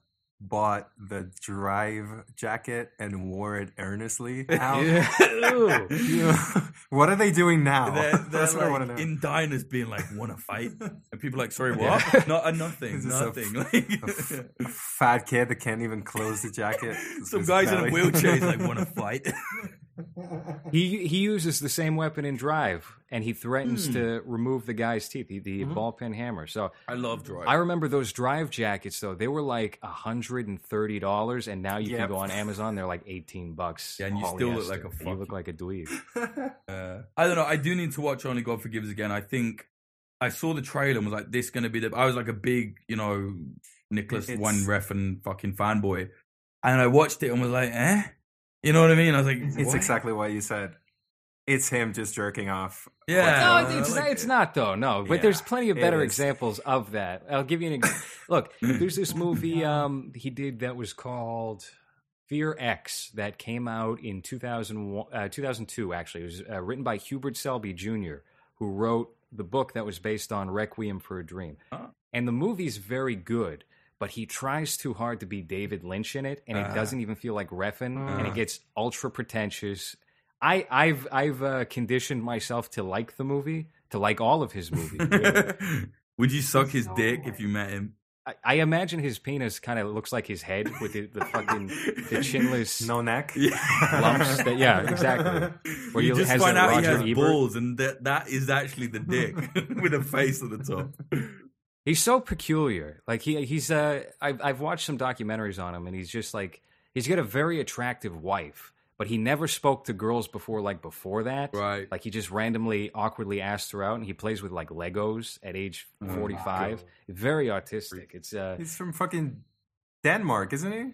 bought the drive jacket and wore it earnestly? How, Yeah. what are they doing now? They're, they're That's what I want to know. in diners being like, "Want to fight?" And people are like, "Sorry, what? Yeah. Not uh, a nothing, It's just a nothing." f- like, a f- a fat kid that can't even close the jacket. Some His guys in a wheelchair is like, "Want to fight?" He he uses the same weapon in Drive, and he threatens Hmm. to remove the guy's teeth, the, the Mhm. ball pin hammer. So I love Drive. I remember those Drive jackets though; they were like hundred and thirty dollars, and now you Yep. can go on Amazon; they're like eighteen bucks. Yeah, and you still look like a polyester. You look like a dweeb. Uh, I don't know. I do need to watch Only God Forgives again. I think I saw the trailer and was like, "This going to be the." I was like a big, you know, Nicolas Winding Refn fucking fanboy, and I watched it and was like, "Eh," you know what I mean? I was like, It's what? exactly what you said. It's him just jerking off. Yeah. No, I it's, like not, it's not though. No, but Yeah, there's plenty of better examples of that. I'll give you an example. Look, there's this movie um, he did that was called Fear X that came out in 2001, uh, 2002, actually. It was uh, written by Hubert Selby Jr., who wrote the book that was based on Requiem for a Dream. Oh. And the movie's very good, but he tries too hard to be David Lynch in it, and it Uh. doesn't even feel like Refn, and Uh. it gets ultra pretentious. I, I've I've uh, conditioned myself to like the movie, to like all of his movies. really. Would you suck his dick if you met him? I, I imagine his penis kind of looks like his head with the, the fucking the chinless No neck. lumps. That, yeah, exactly. Where you he just has find that out he has Ebert. balls, and that that is actually the dick with a face at the top. He's so peculiar. Like he he's uh I've I've watched some documentaries on him and he's just like he's got a very attractive wife, but he never spoke to girls before like before that. Right. Like he just randomly awkwardly asked her out and he plays with like Legos at age Oh, 45. Very autistic. It's uh He's from fucking Denmark, isn't he?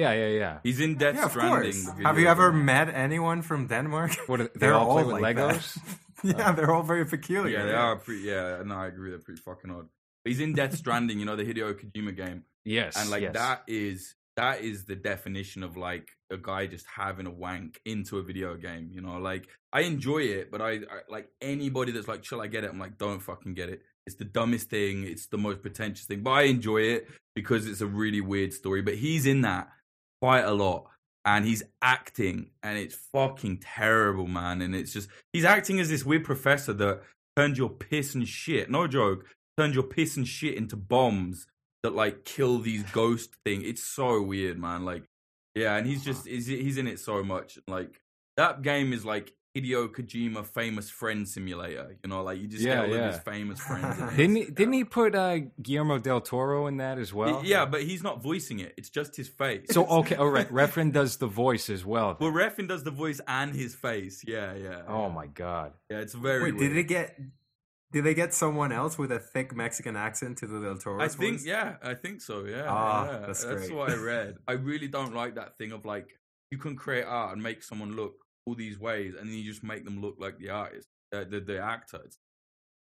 yeah, yeah, yeah. He's in Death Yeah, Stranding. course. the Have you ever game. met anyone from Denmark? What are- they all play with like. Legos? yeah, they're all very peculiar. Yeah, they are pretty. Yeah, no, I agree. They're pretty fucking odd. He's in Death Stranding, you know, the Hideo Kojima game, Yes. and like yes. that is that is the definition of like a guy just having a wank into a video game. You know, like I enjoy it, but I, I like anybody that's like, "Shall I get it?" I'm like, "Don't fucking get it." It's the dumbest thing. It's the most pretentious thing, but I enjoy it because it's a really weird story. But he's in that quite a lot. And he's acting, and it's fucking terrible, man. And it's just he's acting as this weird professor that turned your piss and shit. No joke, turned your piss and shit into bombs that like kill these ghost thing. It's so weird, man. Like, yeah, and he's just he's, he's in it so much. Like that game is like Hideo Kojima famous friend simulator. You know, like you just Yeah, get all yeah. of his famous friends. In. Didn't he, didn't he put uh, Guillermo del Toro in that as well? yeah, but he's not voicing it. It's just his face. So okay, all right. Refn does the voice as well. Well, Refn does the voice and his face. Yeah, yeah. Oh my god. Yeah, it's very. Wait, weird. did it get? Did they get someone else with a thick Mexican accent to the Del Toro's I think, yeah, I think so. Yeah, Ah, yeah. that's that's what I read. I really don't like that thing of like you can create art and make someone look all these ways, and then you just make them look like the artist, uh, the the actor. It's,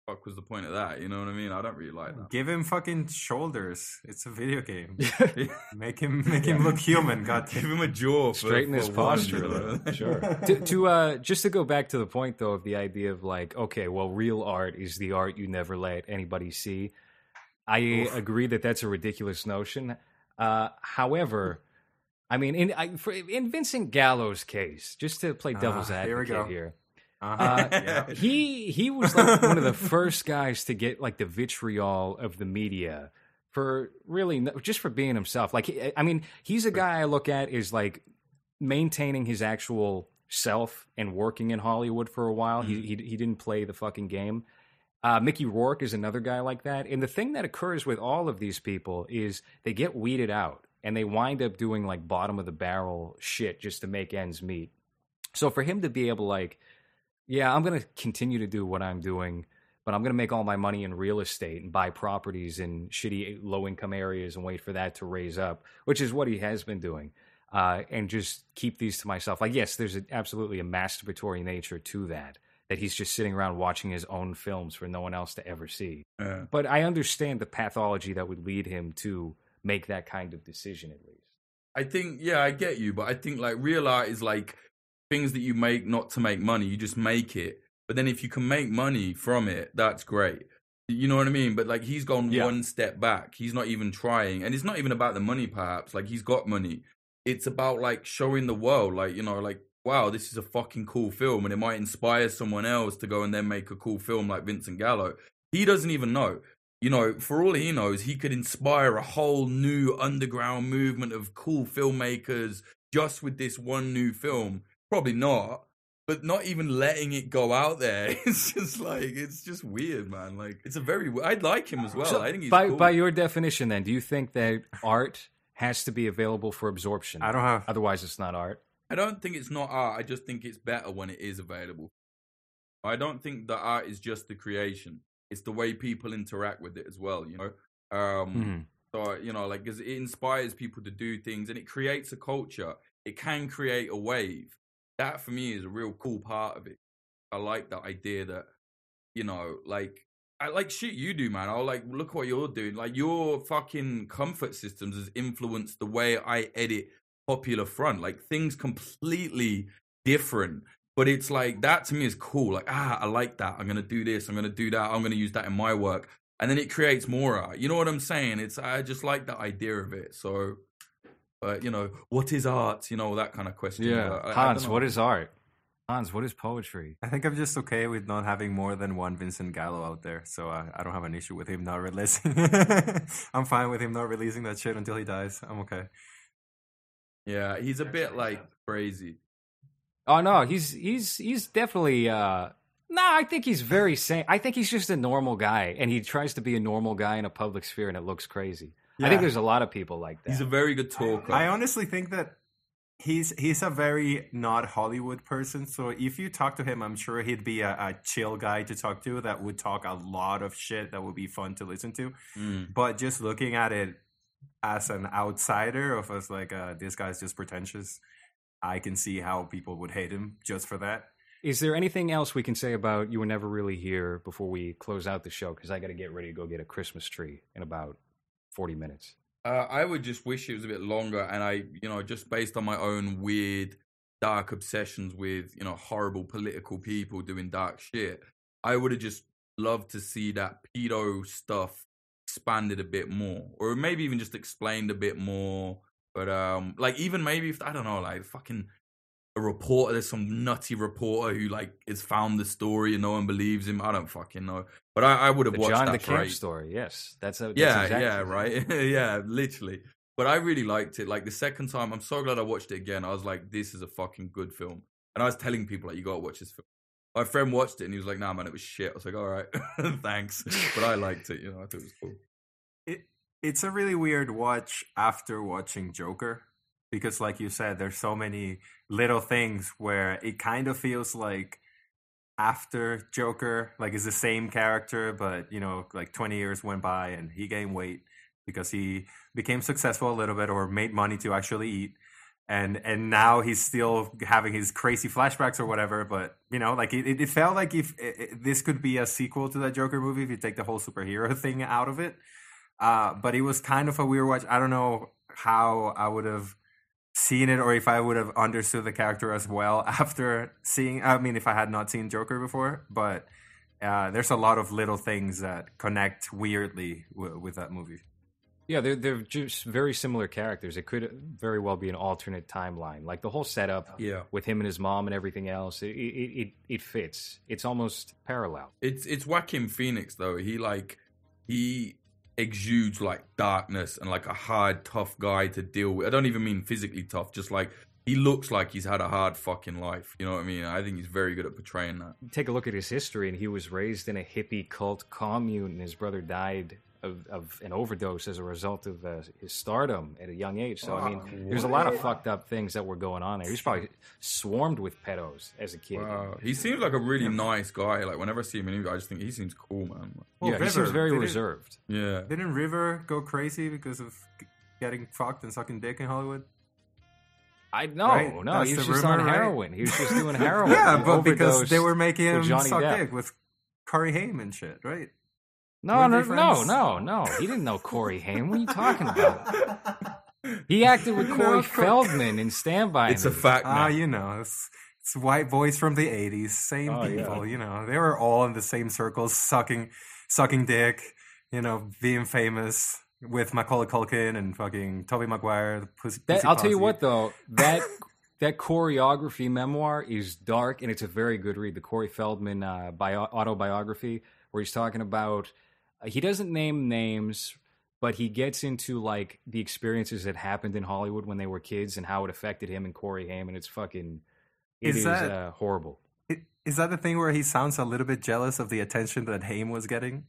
fuck was the point of that? You know what I mean? I don't really like that. Give him fucking shoulders. It's a video game. make him make him look human. God Give him a jaw, for, straighten for his posture. you know? though. Sure. to, to uh, just to go back to the point though of the idea of like, okay, well, real art is the art you never let anybody see. I agree that that's a ridiculous notion. Uh, however, I mean, in I, for, in Vincent Gallo's case, just to play devil's Ah, here we advocate go. here, Uh-huh. uh, Yeah. he he was like one of the first guys to get like the vitriol of the media for really just for being himself. Like I mean, he's a guy I look at is like maintaining his actual self and working in Hollywood for a while. He, he he didn't play the fucking game. Uh, Mickey Rourke is another guy like that. And the thing that occurs with all of these people is they get weeded out and they wind up doing like bottom of the barrel shit just to make ends meet. So for him to be able like, yeah, I'm going to continue to do what I'm doing, but I'm going to make all my money in real estate and buy properties in shitty low income areas and wait for that to raise up, which is what he has been doing. Uh, and just keep these to myself. Like, yes, there's a, absolutely a masturbatory nature to that, that he's just sitting around watching his own films for no one else to ever see. Yeah. But I understand the pathology that would lead him to make that kind of decision, at least. I think, yeah, I get you, but I think like real art is like things that you make not to make money. You just make it. But then if you can make money from it, that's great. You know what I mean? But like he's gone Yeah. one step back. He's not even trying. And it's not even about the money, perhaps. Like he's got money. It's about like showing the world, like, you know, like, wow, this is a fucking cool film. And it might inspire someone else to go and then make a cool film like Vincent Gallo. He doesn't even know. You know, for all he knows, he could inspire a whole new underground movement of cool filmmakers just with this one new film. Probably not. But not even letting it go out there. It's just like it's just weird, man. Like it's a very. I'd like him as well. So I think he's by, cool. by your definition, then, do you think that art has to be available for absorption? I don't have. Otherwise, it's not art. I don't think it's not art. I just think it's better when it is available. I don't think that art is just the creation. It's the way people interact with it as well. You know. Um, Mhm. So you know, like 'cause it inspires people to do things, and it creates a culture. It can create a wave. That for me is a real cool part of it. I like that idea that you know, like I like shit you do, man. I'll like look what you're doing. Like your fucking comfort systems has influenced the way I edit popular front. Like things completely different. But it's like that to me is cool. Like, ah, I like that. I'm gonna do this, I'm gonna do that, I'm gonna use that in my work. And then it creates more art. You know what I'm saying? It's I just like the idea of it. So but you know, what is art? You know, that kind of question. Yeah. But I- I Hans, don't what is art? Hans, what is poetry? I think I'm just okay with not having more than one Vincent Gallo out there, so I, I don't have an issue with him not releasing. I'm fine with him not releasing that shit until he dies. I'm okay. Yeah, he's a bit like crazy. Oh no, he's he's he's definitely uh no, I think he's very sane. I think he's just a normal guy and he tries to be a normal guy in a public sphere and it looks crazy. I think there's a lot of people like that. He's a very good talker. I honestly think that he's he's a very not Hollywood person. So if you talk to him, I'm sure he'd be a, a chill guy to talk to that would talk a lot of shit that would be fun to listen to. Mm. But just looking at it as an outsider, of us like uh, this guy's just pretentious, I can see how people would hate him just for that. Is there anything else we can say about you were never really here before we close out the show? Because I got to get ready to go get a Christmas tree in about forty minutes. Uh, I would just wish it was a bit longer, and I, you know, just based on my own weird, dark obsessions with, you know, horrible political people doing dark shit, I would have just loved to see that pedo stuff expanded a bit more, or maybe even just explained a bit more. But um, like even maybe if I don't know, like fucking a reporter, there's some nutty reporter who like has found the story and no one believes him. I don't fucking know, but I, I would have The watched John that the for Camp eight- story. Yes, that's a that's yeah, exactly yeah, right. yeah, literally. But I really liked it. Like the second time, I'm so glad I watched it again. I was like, this is a fucking good film. And I was telling people like, you gotta watch this film. My friend watched it and he was like, nah, man, it was shit. I was like, all right, thanks. But I liked it. You know, I thought it was cool. It it's a really weird watch after watching Joker because like you said there's so many little things where it kind of feels like after Joker like is the same character but you know like 20 years went by and he gained weight because he became successful a little bit or made money to actually eat. And and now he's still having his crazy flashbacks or whatever but you know like it, it felt like if it, this could be a sequel to that joker movie if you take the whole superhero thing out of it. Uh, but it was kind of a weird watch. I don't know how i would have seen it or if i would have understood the character as well after seeing i mean if i had not seen joker before but uh, there's a lot of little things that connect weirdly w- with that movie Yeah, they're they're just very similar characters. It could very well be an alternate timeline. Like the whole setup Yeah. with him and his mom and everything else, it it, it, it fits. It's almost parallel. It's it's Joaquin Phoenix though. He like he exudes like darkness and like a hard, tough guy to deal with. I don't even mean physically tough, just like he looks like he's had a hard fucking life. You know what I mean? I think he's very good at portraying that. Take a look at his history, and he was raised in a hippie cult commune, and his brother died of, of an overdose as a result of uh, his stardom at a young age. So I mean, Wow. there's a lot of fucked up things that were going on there. He's probably swarmed with pedos as a kid. Wow. He seems like a really nice guy. Like whenever I see him in interview, I just think he seems cool, man. Well, yeah, he seems very didn't- reserved. Yeah. Didn't River go crazy because of getting fucked and sucking dick in Hollywood? I no, Right? no, That's he was just rumor, on right? heroin. He was just doing heroin. yeah, but because they were making him suck Depp. dick with Corey Haim and shit, right? No, no, no, no, no. He didn't know Corey Haim. What are you talking about? He acted with Corey know, Feldman in Stand By It's Me. a fact Ah, now. you know, it's, it's white boys from the '80s, same Oh, yeah. people. You know, they were all in the same circles, sucking, sucking dick. You know, being famous with Macaulay Culkin and fucking Tobey Maguire. The pussy, That, Pussy I'll tell you what, though that that Coreyography memoir is dark and it's a very good read. The Corey Feldman uh, bio, autobiography, where he's talking about he doesn't name names, but he gets into like the experiences that happened in Hollywood when they were kids and how it affected him and Corey Haim, and it's fucking it Is is, that- uh, horrible. Is that the thing where he sounds a little bit jealous of the attention that Haim was getting?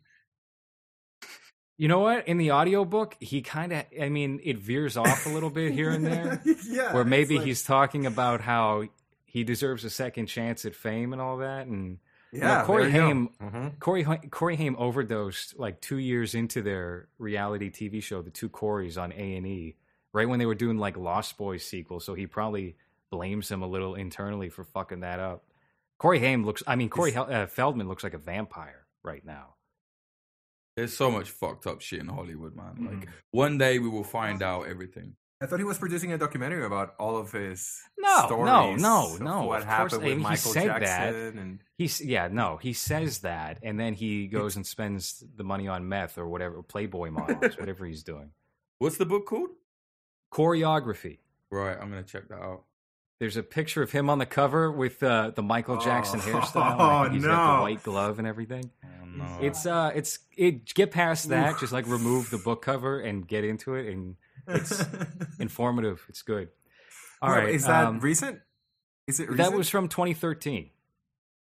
You know what? In the audiobook, he kind of, I mean, it veers off a little bit here and there. yeah, where maybe like- he's talking about how he deserves a second chance at fame and all that. And Yeah, Corey you go. Haim, Mhm. Corey Corey Haim overdosed like two years into their reality TV show, The Two Coreys on A and E, right when they were doing like Lost Boys sequel. So he probably blames him a little internally for fucking that up. Corey Haim looks, I mean, Corey Hel- uh, Feldman looks like a vampire right now. There's so much fucked up shit in Hollywood, man. Mm-hmm. Like one day we will find out everything. I thought he was producing a documentary about all of his No, stories no, no, no. What happened course, with Michael Jackson that. and He's yeah, no, he says that, and then he goes and spends the money on meth or whatever, Playboy models, whatever he's doing. What's the book called? Coreyography. Right, I'm gonna check that out. There's a picture of him on the cover with uh, the Michael Jackson Oh. hairstyle. Oh, he's got no. the white glove and everything. Oh, no. It's uh, it's it. Get past that. Just like remove the book cover and get into it, and it's informative. It's good. All Wait, right, is that um, recent? Is it recent? that was from 2013.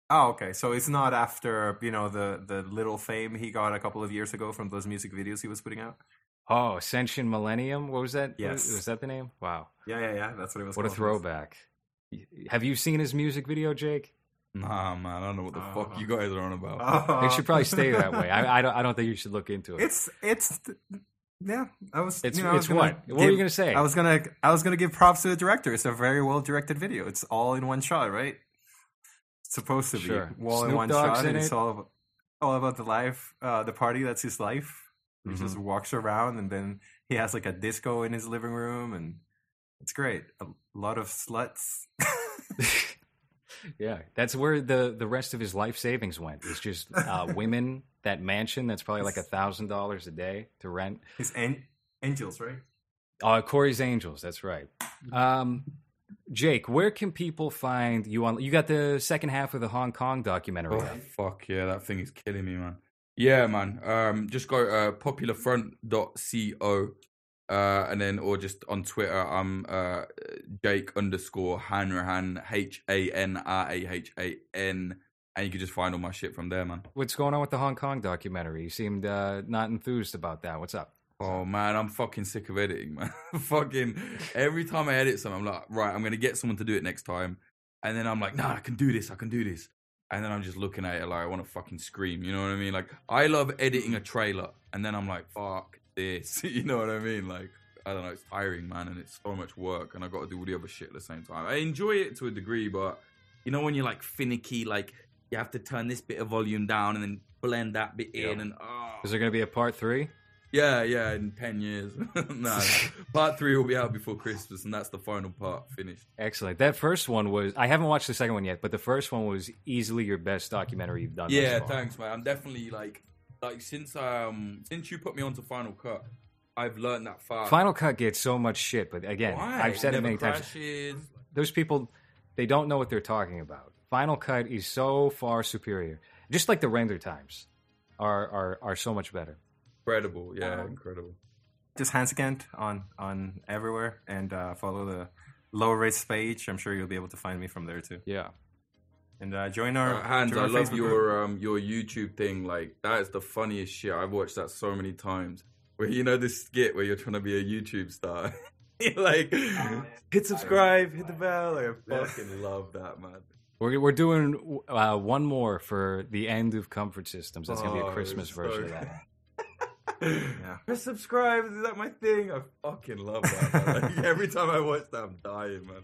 Oh, okay. So it's not after you know the the little fame he got a couple of years ago from those music videos he was putting out. Oh, Ascension Millennium. What was that? Yes. was that the name? Wow, Yeah, yeah, yeah. That's what it was. what a called. throwback. Have you seen his music video, Jake? Nah, man, I don't know what the fuck Oh. you guys are on about. Oh. It should probably stay that way. I, I don't. I don't think you should look into it. It's it's yeah. I was. It's- you know, I was it's gonna what? What were you gonna say? I was gonna I was gonna give props to the director. It's a very well directed video. It's all in one shot, right? It's supposed to be Sure. all in one Dogg's shot. in and it's all about, all about the life, uh, the party that's his life. He Mm-hmm. just walks around, and then he has like a disco in his living room, and it's great. A lot of sluts. yeah, that's where the the rest of his life savings went. It's just uh, women. That mansion that's probably like a thousand dollars a day to rent. his an- angels, right? Uh, Corey's Angels. That's right. Um, Jake, where can people find you on? You got the second half of the Hong Kong documentary. Oh fuck yeah, that thing is killing me, man. Yeah, man. Um, just go uh, popularfront.co, uh, and then or just on Twitter. I'm uh, Jake underscore Hanrahan H A N R A H A N, and you can just find all my shit from there, man. What's going on with the Hong Kong documentary? You seemed uh, not enthused about that. What's up? Oh man, I'm fucking sick of editing, man. fucking every time I edit something, I'm like, right, I'm gonna get someone to do it next time, and then I'm like, nah, I can do this, I can do this, and then I'm just looking at it like I want to fucking scream. You know what I mean? Like I love editing a trailer, and then I'm like, fuck this. you know what I mean? Like I don't know, it's tiring, man, and it's so much work, and I got to do all the other shit at the same time. I enjoy it to a degree, but you know when you're like finicky, like you have to turn this bit of volume down and then blend that bit in, and oh, Is there going to be a part three? yeah, yeah, in 10 years. no, part three will be out before Christmas, and that's the final part finished. Excellent. That first one was. I haven't watched the second one yet, but the first one was easily your best documentary you've done. Yeah, thanks, man. I'm definitely like, like since um since you put me onto Final Cut, I've learned that fast. Final Cut gets so much shit, but again, Why? I've said it Never many times. crashes. Those people, they don't know what they're talking about. Final Cut is so far superior. Just like the render times are are, are so much better. Incredible, yeah, incredible. Just Hansikant on on everywhere, and uh, follow the low risk page. I'm sure you'll be able to find me from there too. Yeah. And uh, join our Uh, Hans, join I love Facebook your group. um your YouTube thing. Like that is the funniest shit. I've watched that so many times. Where you know this skit where you're trying to be a YouTube star. You're like hit subscribe, hit the bell. Like, I fucking love that, man. We're, we're doing uh, one more for the end of Comfort Systems. That's going to be Oh, a Christmas it's version so of that. Yeah. Press subscribe. Is that my thing? I fucking love that. Like, every time I watch that, I'm dying, man.